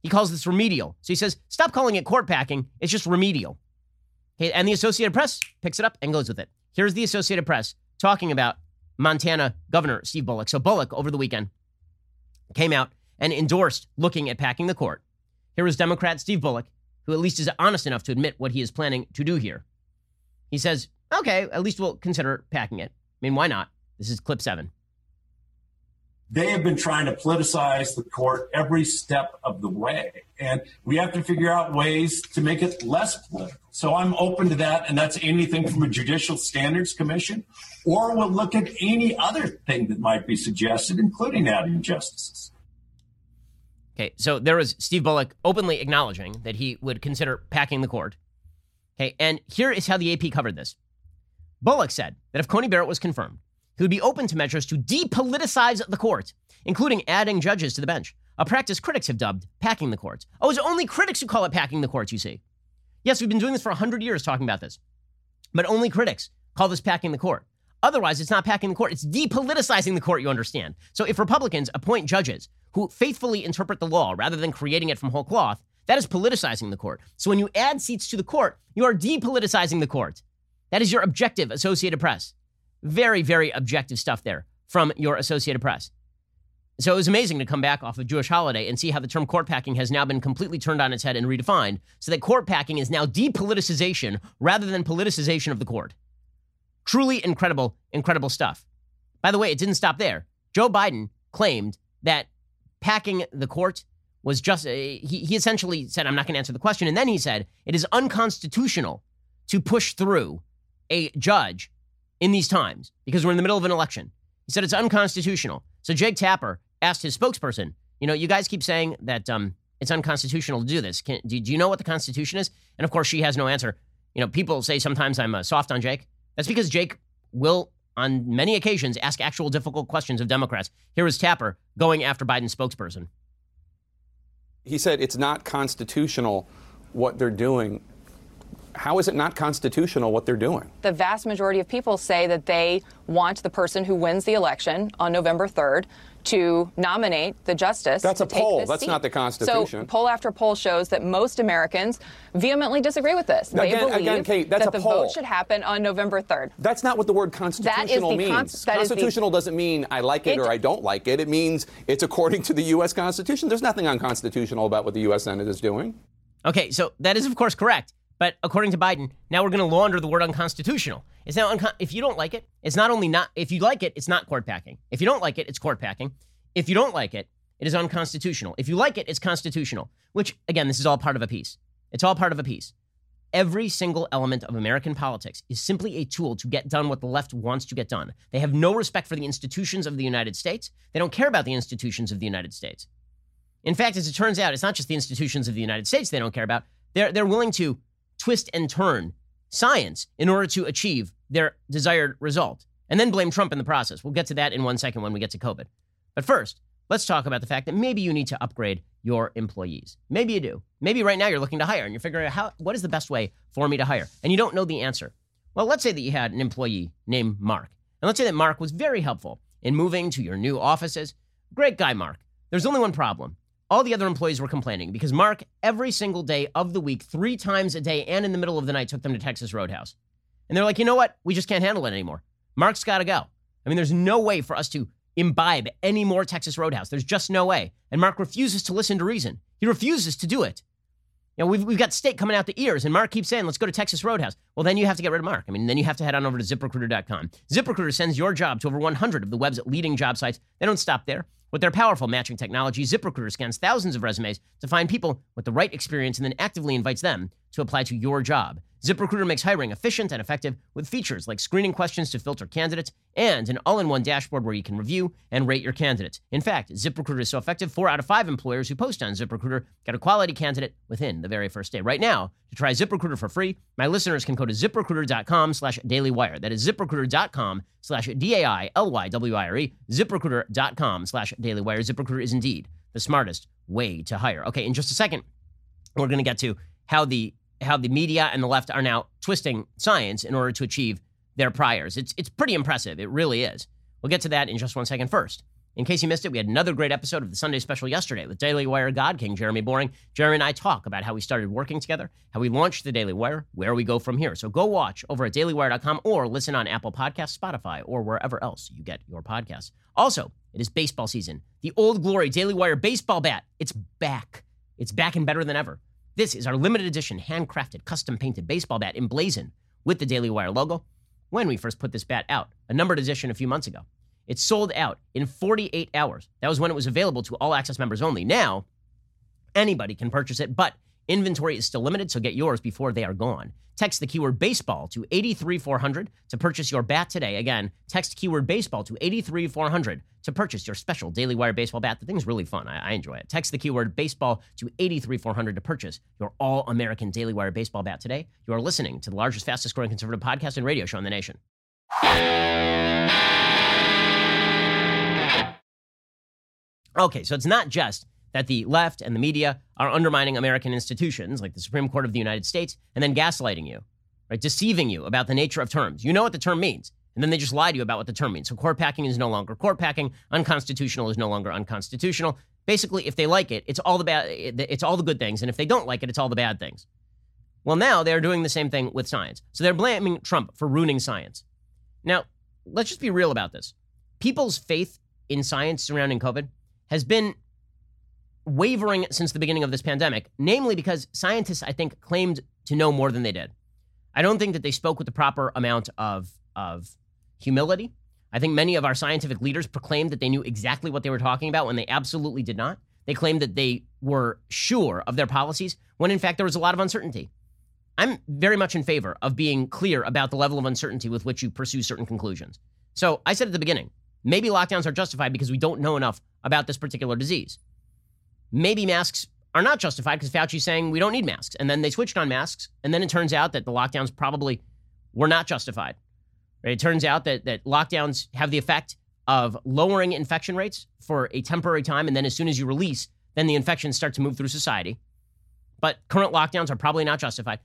[SPEAKER 1] He calls this remedial. So he says, stop calling it court packing, it's just remedial. Okay, and the Associated Press picks it up and goes with it. Here's the Associated Press talking about Montana Governor Steve Bullock. So Bullock, over the weekend, came out and endorsed looking at packing the court. Here was Democrat Steve Bullock, who at least is honest enough to admit what he is planning to do here. He says, okay, at least we'll consider packing it. I mean, why not? This is clip seven.
[SPEAKER 7] They have been trying to politicize the court every step of the way. And we have to figure out ways to make it less political. So I'm open to that. And that's anything from a Judicial Standards Commission, or we'll look at any other thing that might be suggested, including adding justices.
[SPEAKER 1] Okay, so there was Steve Bullock openly acknowledging that he would consider packing the court. Okay, and here is how the AP covered this. Bullock said that if Coney Barrett was confirmed, he would be open to measures to depoliticize the court, including adding judges to the bench, a practice critics have dubbed packing the courts. Oh, it's only critics who call it packing the courts, you see. Yes, we've been doing this for 100 years talking about this, but only critics call this packing the court. Otherwise, it's not packing the court, it's depoliticizing the court, you understand. So if Republicans appoint judges who faithfully interpret the law rather than creating it from whole cloth, that is politicizing the court. So when you add seats to the court, you are depoliticizing the court. That is your objective, Associated Press. Very, very objective stuff there from your Associated Press. So it was amazing to come back off of Jewish holiday and see how the term court packing has now been completely turned on its head and redefined so that court packing is now depoliticization rather than politicization of the court. Truly incredible, incredible stuff. By the way, it didn't stop there. Joe Biden claimed that packing the court was just, uh, he, he essentially said, I'm not going to answer the question. And then he said, it is unconstitutional to push through a judge in these times because we're in the middle of an election. He said it's unconstitutional. So Jake Tapper asked his spokesperson, you know, you guys keep saying that um, it's unconstitutional to do this. Can, do, do, you know what the Constitution is? And of course, she has no answer. You know, people say sometimes I'm uh, soft on Jake. That's because Jake will, on many occasions, ask actual difficult questions of Democrats. Here is Tapper going after Biden's spokesperson.
[SPEAKER 8] He said it's not constitutional what they're doing how is it not constitutional what they're doing?
[SPEAKER 9] The vast majority of people say that they want the person who wins the election on November 3rd to nominate the justice.
[SPEAKER 8] That's a poll. That's
[SPEAKER 9] seat.
[SPEAKER 8] not the Constitution.
[SPEAKER 9] So poll after poll shows that most Americans vehemently disagree with this.
[SPEAKER 8] They
[SPEAKER 9] again,
[SPEAKER 8] believe again, Kate, that's
[SPEAKER 9] that
[SPEAKER 8] a
[SPEAKER 9] the
[SPEAKER 8] poll.
[SPEAKER 9] vote should happen on November 3rd.
[SPEAKER 8] That's not what the word constitutional
[SPEAKER 9] the
[SPEAKER 8] means.
[SPEAKER 9] Cons-
[SPEAKER 8] constitutional
[SPEAKER 9] the,
[SPEAKER 8] doesn't mean I like it,
[SPEAKER 9] it,
[SPEAKER 8] or I don't like it. It means it's according to the U.S. Constitution. There's nothing unconstitutional about what the U.S. Senate is doing.
[SPEAKER 1] Okay, so that is of course correct. But according to Biden, now we're going to launder the word unconstitutional. It's now if you don't like it, it's not only not if you like it, it's not court packing. If you don't like it, it's court packing. If you don't like it, it is unconstitutional. If you like it, it's constitutional. Which again, this is all part of a piece. It's all part of a piece. Every single element of American politics is simply a tool to get done what the left wants to get done. They have no respect for the institutions of the United States. They don't care about the institutions of the United States. In fact, as it turns out, it's not just the institutions of the United States they don't care about. They're, they're willing to twist and turn science in order to achieve their desired result, and then blame Trump in the process. We'll get to that in one second when we get to COVID. But first, let's talk about the fact that maybe you need to upgrade your employees. Maybe you do. Maybe right now you're looking to hire and you're figuring out how what is the best way for me to hire, and you don't know the answer. Well, let's say that you had an employee named Mark, and let's say that Mark was very helpful in moving to your new offices. Great guy, Mark. There's only one problem. All the other employees were complaining because Mark, every single day of the week, three times a day and in the middle of the night, took them to Texas Roadhouse. And they're like, you know what? We just can't handle it anymore. Mark's got to go. I mean, there's no way for us to imbibe any more Texas Roadhouse. There's just no way. And Mark refuses to listen to reason. He refuses to do it. You know, we've, we've got steak coming out the ears, and Mark keeps saying, let's go to Texas Roadhouse. Well, then you have to get rid of Mark. I mean, then you have to head on over to ziprecruiter.com. ZipRecruiter sends your job to over 100 of the web's leading job sites. They don't stop there. With their powerful matching technology, ZipRecruiter scans thousands of resumes to find people with the right experience and then actively invites them to apply to your job. ZipRecruiter makes hiring efficient and effective with features like screening questions to filter candidates and an all in one dashboard where you can review and rate your candidates. In fact, ZipRecruiter is so effective, four out of five employers who post on ZipRecruiter get a quality candidate within the very first day. Right now, to try ZipRecruiter for free, my listeners can go to ziprecruiter.com slash dailywire. That is ziprecruiter.com slash D A I L Y W I R E, ziprecruiter.com slash dailywire. ZipRecruiter is indeed the smartest way to hire. Okay, in just a second, we're going to get to how the how the media and the left are now twisting science in order to achieve their priors. It's, it's pretty impressive. It really is. We'll get to that in just one second. First, in case you missed it, we had another great episode of the Sunday Special yesterday with Daily Wire God King Jeremy Boring. Jeremy and I talk about how we started working together, how we launched the Daily Wire, where we go from here. So go watch over at dailywire.com or listen on Apple Podcasts, Spotify, or wherever else you get your podcasts. Also, it is baseball season. The old glory Daily Wire baseball bat, it's back. It's back and better than ever. This is our limited edition, handcrafted, custom painted baseball bat emblazoned with the Daily Wire logo. When we first put this bat out, a numbered edition a few months ago, it sold out in 48 hours. That was when it was available to all access members only. Now, anybody can purchase it, but Inventory is still limited, so get yours before they are gone. Text the keyword baseball to 83400 to purchase your bat today. Again, text keyword baseball to 83400 to purchase your special Daily Wire baseball bat. The thing's really fun. I, I enjoy it. Text the keyword baseball to 83400 to purchase your all American Daily Wire baseball bat today. You are listening to the largest, fastest growing conservative podcast and radio show in the nation. Okay, so it's not just that the left and the media are undermining American institutions like the Supreme Court of the United States and then gaslighting you, right? Deceiving you about the nature of terms. You know what the term means, and then they just lie to you about what the term means. So court packing is no longer court packing, unconstitutional is no longer unconstitutional. Basically, if they like it, it's all the bad it's all the good things, and if they don't like it, it's all the bad things. Well, now they're doing the same thing with science. So they're blaming Trump for ruining science. Now, let's just be real about this. People's faith in science surrounding COVID has been wavering since the beginning of this pandemic, namely because scientists, I think, claimed to know more than they did. I don't think that they spoke with the proper amount of, of humility. I think many of our scientific leaders proclaimed that they knew exactly what they were talking about when they absolutely did not. They claimed that they were sure of their policies when, in fact, there was a lot of uncertainty. I'm very much in favor of being clear about the level of uncertainty with which you pursue certain conclusions. So I said at the beginning, maybe lockdowns are justified because we don't know enough about this particular disease. Maybe masks are not justified because Fauci's saying we don't need masks. And then they switched on masks. And then it turns out that the lockdowns probably were not justified. It turns out that, that lockdowns have the effect of lowering infection rates for a temporary time. And then as soon as you release, then the infections start to move through society. But current lockdowns are probably not justified.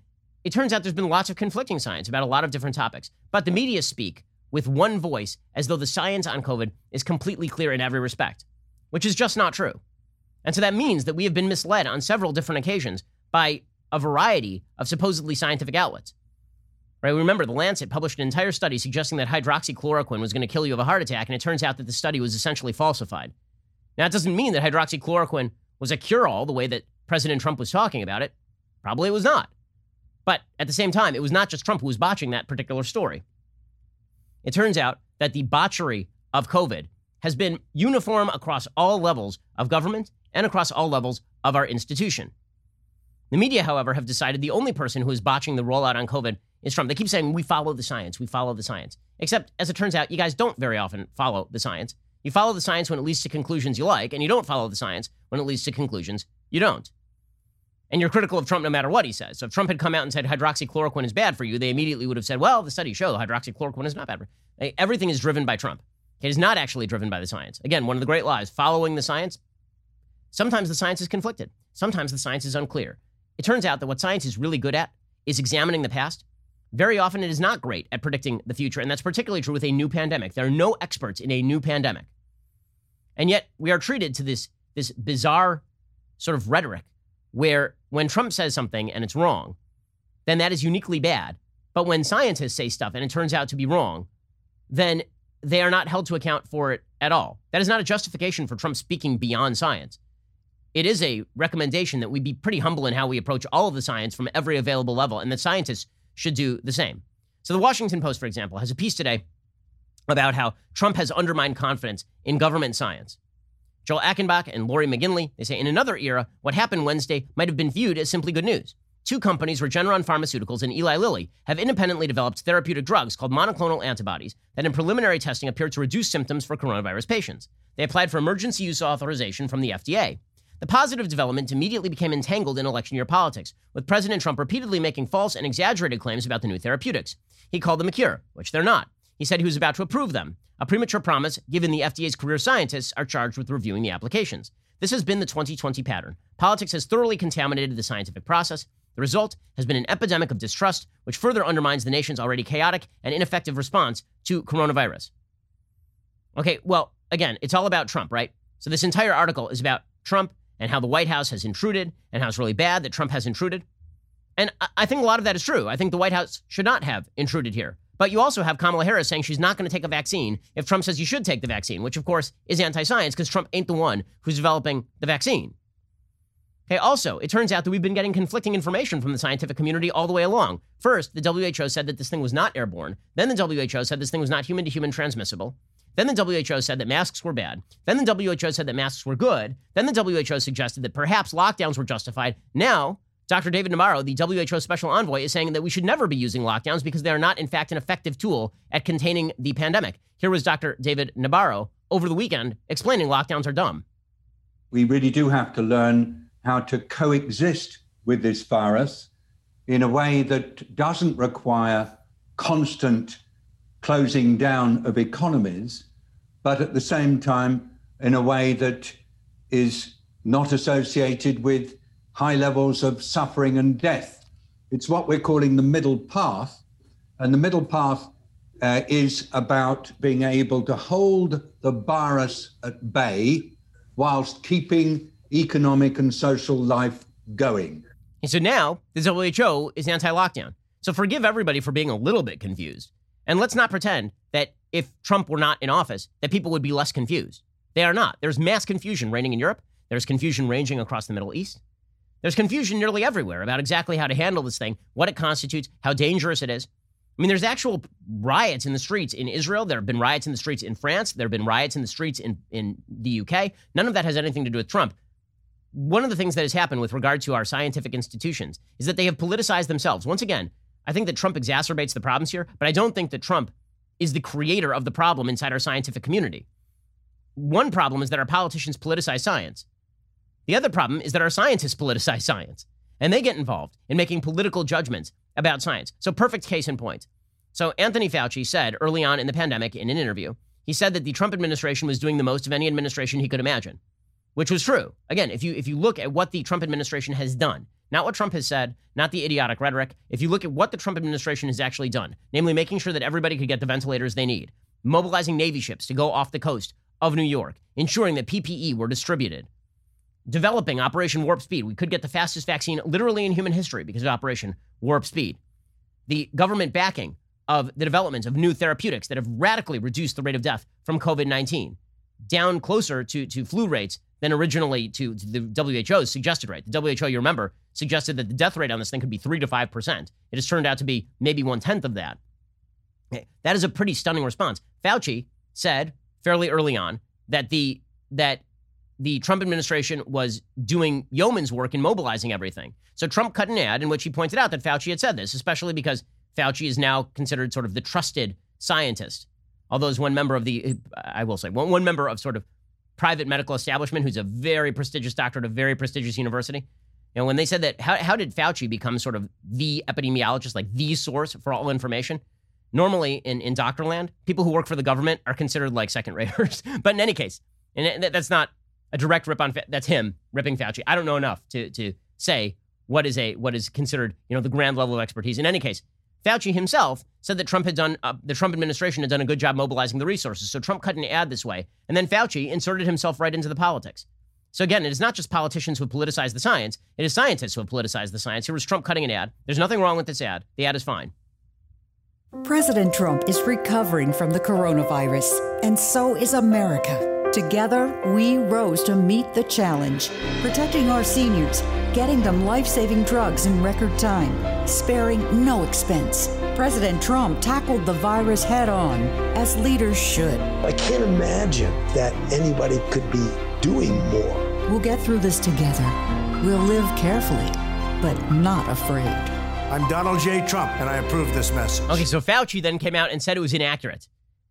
[SPEAKER 1] It turns out there's been lots of conflicting science about a lot of different topics. But the media speak with one voice as though the science on COVID is completely clear in every respect, which is just not true. And so that means that we have been misled on several different occasions by a variety of supposedly scientific outlets. Right? Remember, The Lancet published an entire study suggesting that hydroxychloroquine was going to kill you of a heart attack, and it turns out that the study was essentially falsified. Now, it doesn't mean that hydroxychloroquine was a cure all the way that President Trump was talking about it. Probably it was not. But at the same time, it was not just Trump who was botching that particular story. It turns out that the botchery of COVID has been uniform across all levels of government and across all levels of our institution. The media, however, have decided the only person who is botching the rollout on COVID is Trump. They keep saying, we follow the science, we follow the science. Except, as it turns out, you guys don't very often follow the science. You follow the science when it leads to conclusions you like, and you don't follow the science when it leads to conclusions you don't. And you're critical of Trump no matter what he says. So if Trump had come out and said hydroxychloroquine is bad for you, they immediately would have said, well, the studies show hydroxychloroquine is not bad for you. Everything is driven by Trump. It is not actually driven by the science. Again, one of the great lies, following the science. Sometimes the science is conflicted. Sometimes the science is unclear. It turns out that what science is really good at is examining the past. Very often it is not great at predicting the future, and that's particularly true with a new pandemic. There are no experts in a new pandemic. And yet we are treated to this, this bizarre sort of rhetoric where when Trump says something and it's wrong, then that is uniquely bad. But when scientists say stuff and it turns out to be wrong, then they are not held to account for it at all. That is not a justification for Trump speaking beyond science. It is a recommendation that we be pretty humble in how we approach all of the science from every available level, and that scientists should do the same. So, the Washington Post, for example, has a piece today about how Trump has undermined confidence in government science. Joel Achenbach and Laurie McGinley, they say in another era, what happened Wednesday might have been viewed as simply good news. Two companies, Regeneron Pharmaceuticals and Eli Lilly, have independently developed therapeutic drugs called monoclonal antibodies that in preliminary testing appear to reduce symptoms for coronavirus patients. They applied for emergency use authorization from the FDA. The positive development immediately became entangled in election year politics, with President Trump repeatedly making false and exaggerated claims about the new therapeutics. He called them a cure, which they're not. He said he was about to approve them, a premature promise given the FDA's career scientists are charged with reviewing the applications. This has been the 2020 pattern. Politics has thoroughly contaminated the scientific process. The result has been an epidemic of distrust, which further undermines the nation's already chaotic and ineffective response to coronavirus. Okay, well, again, it's all about Trump, right? So this entire article is about Trump and how the White House has intruded and how it's really bad that Trump has intruded. And I think a lot of that is true. I think the White House should not have intruded here. But you also have Kamala Harris saying she's not going to take a vaccine if Trump says you should take the vaccine, which of course is anti science because Trump ain't the one who's developing the vaccine. Okay, also, it turns out that we've been getting conflicting information from the scientific community all the way along. First, the WHO said that this thing was not airborne. Then the WHO said this thing was not human to human transmissible. Then the WHO said that masks were bad. Then the WHO said that masks were good. Then the WHO suggested that perhaps lockdowns were justified. Now, Dr. David Nabarro, the WHO special envoy, is saying that we should never be using lockdowns because they are not, in fact, an effective tool at containing the pandemic. Here was Dr. David Nabarro over the weekend explaining lockdowns are dumb.
[SPEAKER 10] We really do have to learn how to coexist with this virus in a way that doesn't require constant closing down of economies, but at the same time, in a way that is not associated with high levels of suffering and death. It's what we're calling the middle path. And the middle path uh, is about being able to hold the virus at bay whilst keeping economic and social life going.
[SPEAKER 1] And so now the WHO is anti lockdown. So forgive everybody for being a little bit confused. And let's not pretend that if Trump were not in office, that people would be less confused. They are not. There's mass confusion reigning in Europe. There's confusion ranging across the Middle East. There's confusion nearly everywhere about exactly how to handle this thing, what it constitutes, how dangerous it is. I mean, there's actual riots in the streets in Israel. There have been riots in the streets in France. There have been riots in the streets in, in the UK. None of that has anything to do with Trump. one of the things that has happened with regard to our scientific institutions is that they have politicized themselves. Once again, I think that Trump exacerbates the problems here, but I don't think that Trump is the creator of the problem inside our scientific community. One problem is that our politicians politicize science. The other problem is that our scientists politicize science and they get involved in making political judgments about science. So, perfect case in point. So, Anthony Fauci said early on in the pandemic in an interview, he said that the Trump administration was doing the most of any administration he could imagine, which was true. Again, if you if you look at what the Trump administration has done, not what Trump has said, not the idiotic rhetoric, if you look at what the Trump administration has actually done, namely making sure that everybody could get the ventilators they need, mobilizing Navy ships to go off the coast of New York, ensuring that PPE were distributed, developing Operation Warp Speed. We could get the fastest vaccine literally in human history because of Operation Warp Speed. The government backing of the development of new therapeutics that have radically reduced the rate of death from COVID 19 down closer to, to flu rates than originally to, to, the WHO's suggested rate. The WHO, you remember, suggested that the death rate on this thing could be 3 to 5%. It has turned out to be maybe one tenth of that. Eh, that is a pretty stunning response. Fauci said fairly early on that the that the Trump administration was doing yeoman's work in mobilizing everything. So Trump cut an ad in which he pointed out that Fauci had said this, especially because Fauci is now considered sort of the trusted scientist. Although as one member of the, I will say, one, one member of sort of private medical establishment who's a very prestigious doctor at a very prestigious university. And when they said that, how, how did Fauci become sort of the epidemiologist, like the source for all information? Normally in, in doctor land, people who work for the government are considered like second raters. but in any case, and that's not a direct rip on that's him ripping Fauci. I don't know enough to to say what is a what is considered you know the grand level of expertise. In any case, Fauci himself said that Trump had done uh, the Trump administration had done a good job mobilizing the resources. So Trump cut an ad this way, and then Fauci inserted himself right into the politics. So again, it is not just politicians who have politicized the science; it is scientists who have politicized the science. Here was Trump cutting an ad. There's nothing wrong with this ad. The ad is fine.
[SPEAKER 11] President Trump is recovering from the coronavirus, and so is America. Together, we rose to meet the challenge, protecting our seniors, getting them life saving drugs in record time, sparing no expense. President Trump tackled the virus head on, as leaders should.
[SPEAKER 12] I can't imagine that anybody could be doing more.
[SPEAKER 11] We'll get through this together. We'll live carefully, but not afraid.
[SPEAKER 13] I'm Donald J. Trump, and I approve this message.
[SPEAKER 1] Okay, so Fauci then came out and said it was inaccurate.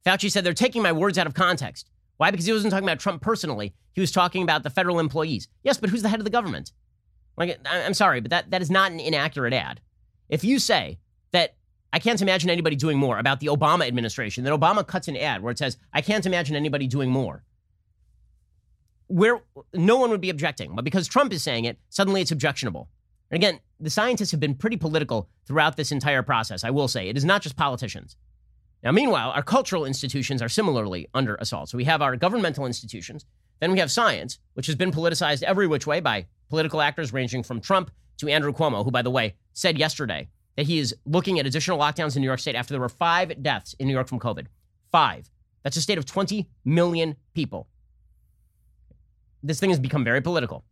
[SPEAKER 1] Fauci said they're taking my words out of context. Why? Because he wasn't talking about Trump personally. He was talking about the federal employees. Yes, but who's the head of the government? Like, I'm sorry, but that, that is not an inaccurate ad. If you say that I can't imagine anybody doing more about the Obama administration, then Obama cuts an ad where it says, I can't imagine anybody doing more. Where no one would be objecting, but because Trump is saying it, suddenly it's objectionable. And again, the scientists have been pretty political throughout this entire process. I will say it is not just politicians. Now, meanwhile, our cultural institutions are similarly under assault. So we have our governmental institutions, then we have science, which has been politicized every which way by political actors ranging from Trump to Andrew Cuomo, who, by the way, said yesterday that he is looking at additional lockdowns in New York State after there were five deaths in New York from COVID. Five. That's a state of 20 million people. This thing has become very political.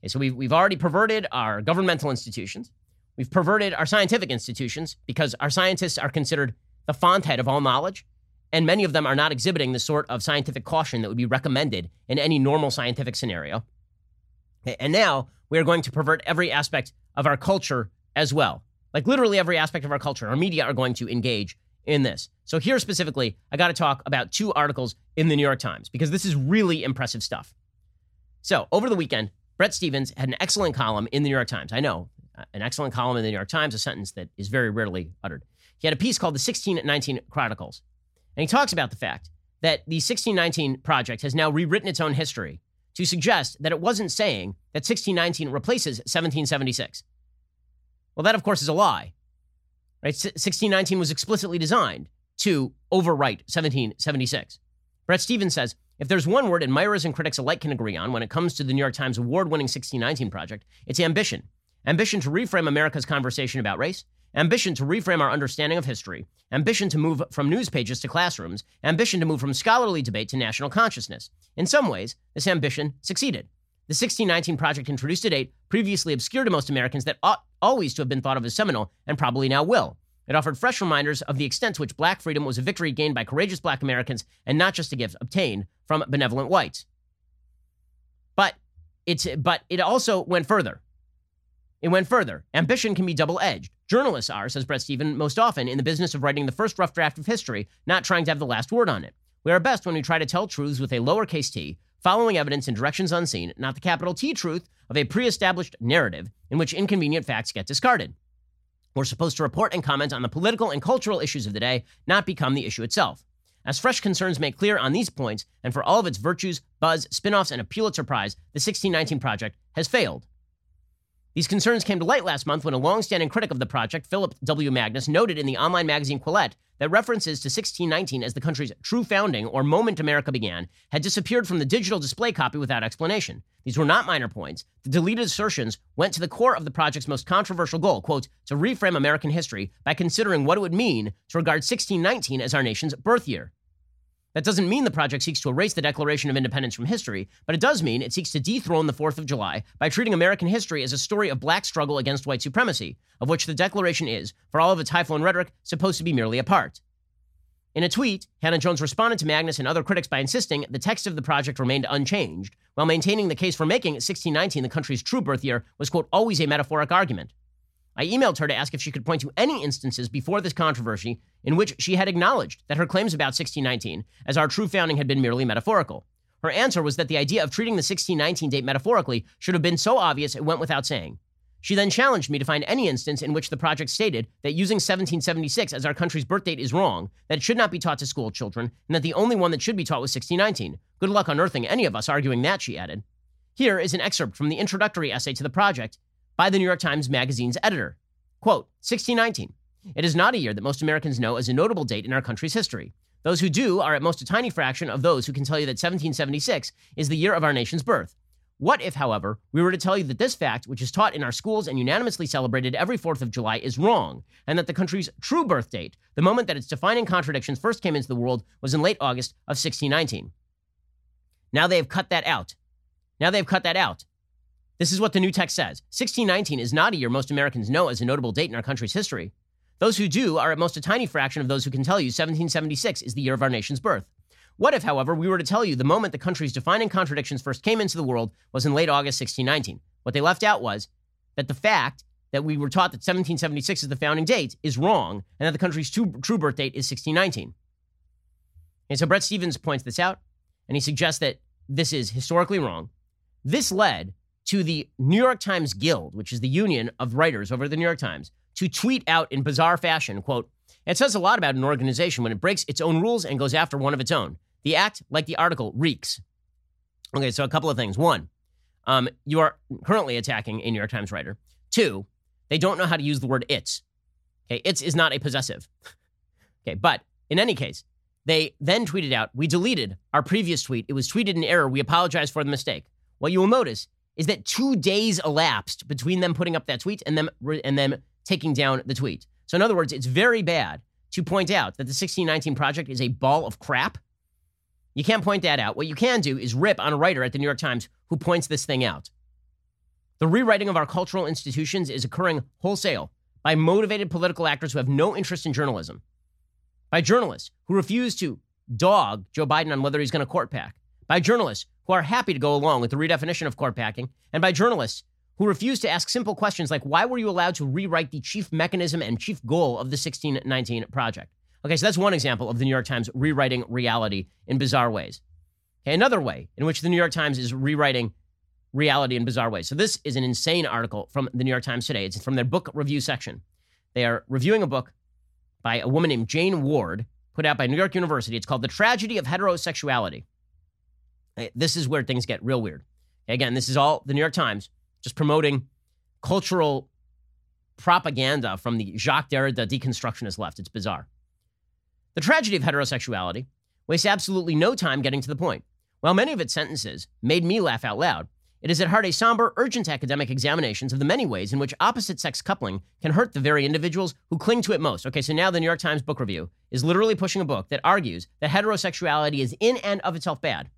[SPEAKER 1] Okay, so we've, we've already perverted our governmental institutions. We've perverted our scientific institutions because our scientists are considered the font head of all knowledge, and many of them are not exhibiting the sort of scientific caution that would be recommended in any normal scientific scenario. And now we are going to pervert every aspect of our culture as well. Like literally every aspect of our culture. Our media are going to engage in this. So, here specifically, I got to talk about two articles in the New York Times because this is really impressive stuff. So, over the weekend, Bret Stephens had an excellent column in the New York Times. I know, an excellent column in the New York Times, a sentence that is very rarely uttered. He had a piece called the 1619 Chronicles. And he talks about the fact that the 1619 project has now rewritten its own history to suggest that it wasn't saying that 1619 replaces 1776. Well, that, of course, is a lie. Right? 1619 was explicitly designed to overwrite 1776. Bret Stephens says if there's one word admirers and critics alike can agree on when it comes to the New York Times award winning 1619 project, it's ambition. Ambition to reframe America's conversation about race, ambition to reframe our understanding of history, ambition to move from news pages to classrooms, ambition to move from scholarly debate to national consciousness. In some ways, this ambition succeeded. The 1619 Project introduced a date previously obscure to most Americans that ought always to have been thought of as seminal and probably now will. It offered fresh reminders of the extent to which black freedom was a victory gained by courageous black Americans and not just a gift obtained from benevolent whites. But it's but it also went further. It went further. Ambition can be double edged. Journalists are, says Bret Stephens, most often in the business of writing the first rough draft of history, not trying to have the last word on it. We are best when we try to tell truths with a lowercase t, following evidence in directions unseen, not the capital T truth of a pre established narrative in which inconvenient facts get discarded. We're supposed to report and comment on the political and cultural issues of the day, not become the issue itself. As fresh concerns make clear on these points, and for all of its virtues, buzz, spin offs, and a Pulitzer Prize, the 1619 Project has failed. These concerns came to light last month when a long-standing critic of the project, Phillip W. Magness, noted in the online magazine Quillette that references to 1619 as the country's true founding or moment America began had disappeared from the digital display copy without explanation. These were not minor points. The deleted assertions went to the core of the project's most controversial goal, quote, to reframe American history by considering what it would mean to regard 1619 as our nation's birth year. That doesn't mean the project seeks to erase the Declaration of Independence from history, but it does mean it seeks to dethrone the 4th of July by treating American history as a story of black struggle against white supremacy, of which the Declaration is, for all of its high flown rhetoric, supposed to be merely a part. In a tweet, Hannah Jones responded to Magness and other critics by insisting the text of the project remained unchanged, while maintaining the case for making 1619 the country's true birth year was, quote, always a metaphoric argument. I emailed her to ask if she could point to any instances before this controversy in which she had acknowledged that her claims about 1619 as our true founding had been merely metaphorical. Her answer was that the idea of treating the 1619 date metaphorically should have been so obvious it went without saying. She then challenged me to find any instance in which the project stated that using 1776 as our country's birth date is wrong, that it should not be taught to school children, and that the only one that should be taught was 1619. Good luck unearthing any of us arguing that, she added. Here is an excerpt from the introductory essay to the project by the New York Times Magazine's editor. Quote 1619. It is not a year that most Americans know as a notable date in our country's history. Those who do are at most a tiny fraction of those who can tell you that 1776 is the year of our nation's birth. What if, however, we were to tell you that this fact, which is taught in our schools and unanimously celebrated every 4th of July, is wrong, and that the country's true birth date, the moment that its defining contradictions first came into the world, was in late August of 1619? Now they have cut that out. Now they've cut that out. This is what the new text says 1619 is not a year most Americans know as a notable date in our country's history. Those who do are at most a tiny fraction of those who can tell you 1776 is the year of our nation's birth. What if, however, we were to tell you the moment the country's defining contradictions first came into the world was in late August 1619? What they left out was that the fact that we were taught that 1776 is the founding date is wrong, and that the country's true, true birth date is 1619. And so Bret Stephens points this out, and he suggests that this is historically wrong. This led to the New York Times Guild, which is the union of writers over the New York Times, to tweet out in bizarre fashion, quote, it says a lot about an organization when it breaks its own rules and goes after one of its own. The act, like the article, reeks. Okay, so a couple of things. One, um, you are currently attacking a New York Times writer. Two, they don't know how to use the word it's. Okay, it's is not a possessive. okay, but in any case, they then tweeted out, We deleted our previous tweet. It was tweeted in error. We apologize for the mistake. What you will notice is that two days elapsed between them putting up that tweet and them and them taking down the tweet. So in other words, it's very bad to point out that the 1619 project is a ball of crap. You can't point that out. What you can do is rip on a writer at the New York Times who points this thing out. The rewriting of our cultural institutions is occurring wholesale by motivated political actors who have no interest in journalism, by journalists who refuse to dog Joe Biden on whether he's going to court pack, by journalists who are happy to go along with the redefinition of court packing, and by journalists who refuse to ask simple questions like why were you allowed to rewrite the chief mechanism and chief goal of the 1619 project? Okay, so that's one example of the New York Times rewriting reality in bizarre ways. Okay, another way in which the New York Times is rewriting reality in bizarre ways. So this is an insane article from the New York Times today. It's from their book review section. They are reviewing a book by a woman named Jane Ward, put out by New York University. It's called The Tragedy of Heterosexuality. This is where things get real weird. Again, this is all the New York Times just promoting cultural propaganda from the Jacques Derrida deconstructionist left. It's bizarre. The tragedy of heterosexuality wastes absolutely no time getting to the point. While many of its sentences made me laugh out loud, it is at heart a somber, urgent academic examinations of the many ways in which opposite sex coupling can hurt the very individuals who cling to it most. Okay, so now the New York Times Book Review is literally pushing a book that argues that heterosexuality is in and of itself bad.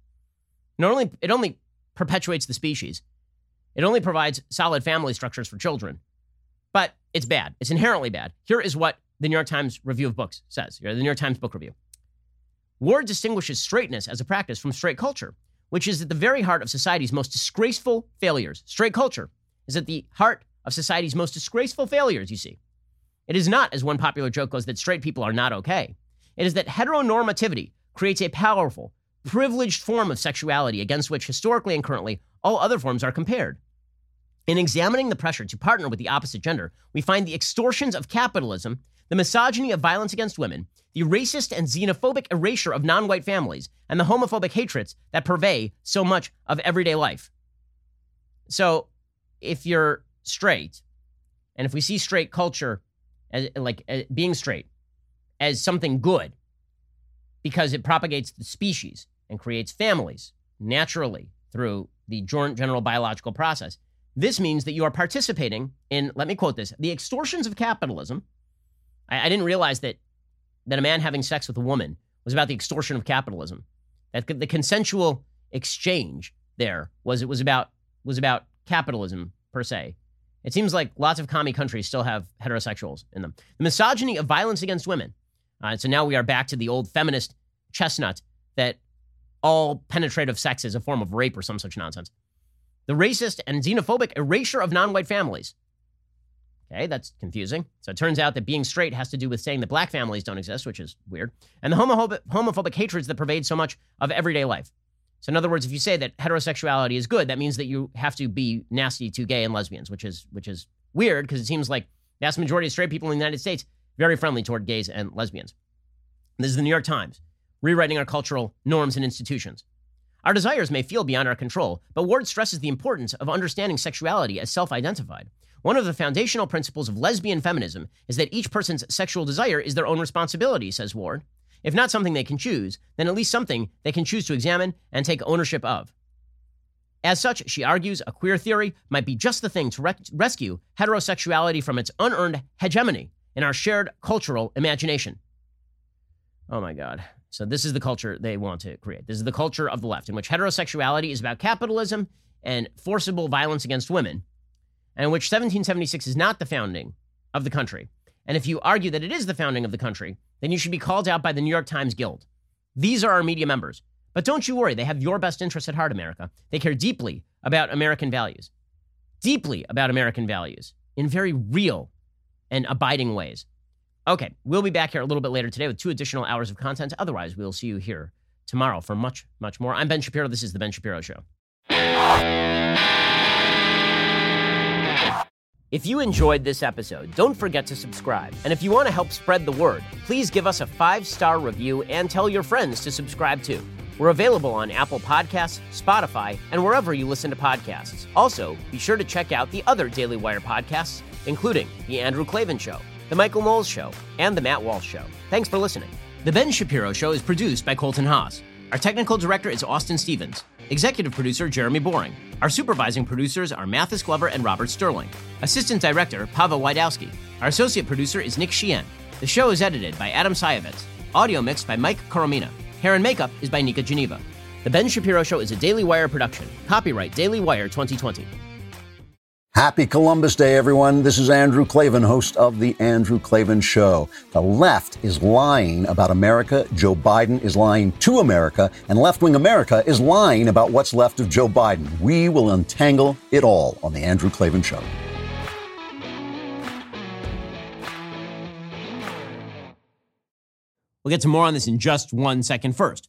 [SPEAKER 1] Not only it only perpetuates the species, it only provides solid family structures for children, but it's bad. It's inherently bad. Here is what the New York Times Review of Books says. The New York Times Book Review. Ward distinguishes straightness as a practice from straight culture, which is at the very heart of society's most disgraceful failures. Straight culture is at the heart of society's most disgraceful failures, you see. It is not, as one popular joke goes, that straight people are not okay. It is that heteronormativity creates a powerful, privileged form of sexuality against which historically and currently all other forms are compared. In examining the pressure to partner with the opposite gender, we find the extortions of capitalism, the misogyny of violence against women, the racist and xenophobic erasure of non white families, and the homophobic hatreds that pervade so much of everyday life. So, if you're straight, and if we see straight culture as like as being straight as something good because it propagates the species and creates families naturally through the general biological process. This means that you are participating in, let me quote this, the extortions of capitalism. I, I didn't realize that that a man having sex with a woman was about the extortion of capitalism. That the consensual exchange there was it was about was about capitalism per se. It seems like lots of commie countries still have heterosexuals in them. The misogyny of violence against women. Uh, so now we are back to the old feminist chestnut that all penetrative sex is a form of rape or some such nonsense. The racist and xenophobic erasure of non white families. Okay, that's confusing. So it turns out that being straight has to do with saying that black families don't exist, which is weird. And the homophobic, homophobic hatreds that pervade so much of everyday life. So in other words, if you say that heterosexuality is good, that means that you have to be nasty to gay and lesbians, which is which is weird because it seems like the vast majority of straight people in the United States very friendly toward gays and lesbians. This is the New York Times rewriting our cultural norms and institutions. Our desires may feel beyond our control, but Ward stresses the importance of understanding sexuality as self identified. One of the foundational principles of lesbian feminism is that each person's sexual desire is their own responsibility, says Ward. If not something they can choose, then at least something they can choose to examine and take ownership of. As such, she argues a queer theory might be just the thing to re- rescue heterosexuality from its unearned hegemony in our shared cultural imagination. Oh my God. So, this is the culture they want to create. This is the culture of the left, in which heterosexuality is about capitalism and forcible violence against women, and in which 1776 is not the founding of the country. And if you argue that it is the founding of the country, then you should be called out by the New York Times Guild. These are our media members. But don't you worry, they have your best interests at heart, America. They care deeply about American values, deeply about American values in very real and abiding ways. Okay, we'll be back here a little bit later today with two additional hours of content. Otherwise, we'll see you here tomorrow for much, much more. I'm Ben Shapiro. This is The Ben Shapiro Show. If you enjoyed this episode, don't forget to subscribe. And if you want to help spread the word, please give us a five star review and tell your friends to subscribe too. We're available on Apple Podcasts, Spotify, and wherever you listen to podcasts. Also, be sure to check out the other Daily Wire podcasts, including The Andrew Klavan Show the Michael Knowles Show, and The Matt Walsh Show. Thanks for listening. The Ben Shapiro Show is produced by Colton Haas. Our technical director is Austin Stevens. Executive producer Jeremy Boring. Our supervising producers are Mathis Glover and Robert Sterling. Assistant director Pavel Lydowski. Our associate producer is Nick Sheehan. The show is edited by Adam Sajovic. Audio mixed by Mike Coromina. Hair and makeup is by Nika Geneva. The Ben Shapiro Show is a Daily Wire production. Copyright Daily Wire 2020.
[SPEAKER 14] Happy Columbus Day, everyone. This is Andrew Klavan, host of The Andrew Klavan Show. The left is lying about America. Joe Biden is lying to America. And left wing America is lying about what's left of Joe Biden. We will untangle it all on The Andrew Klavan Show.
[SPEAKER 1] We'll get to more on this in just one second. First,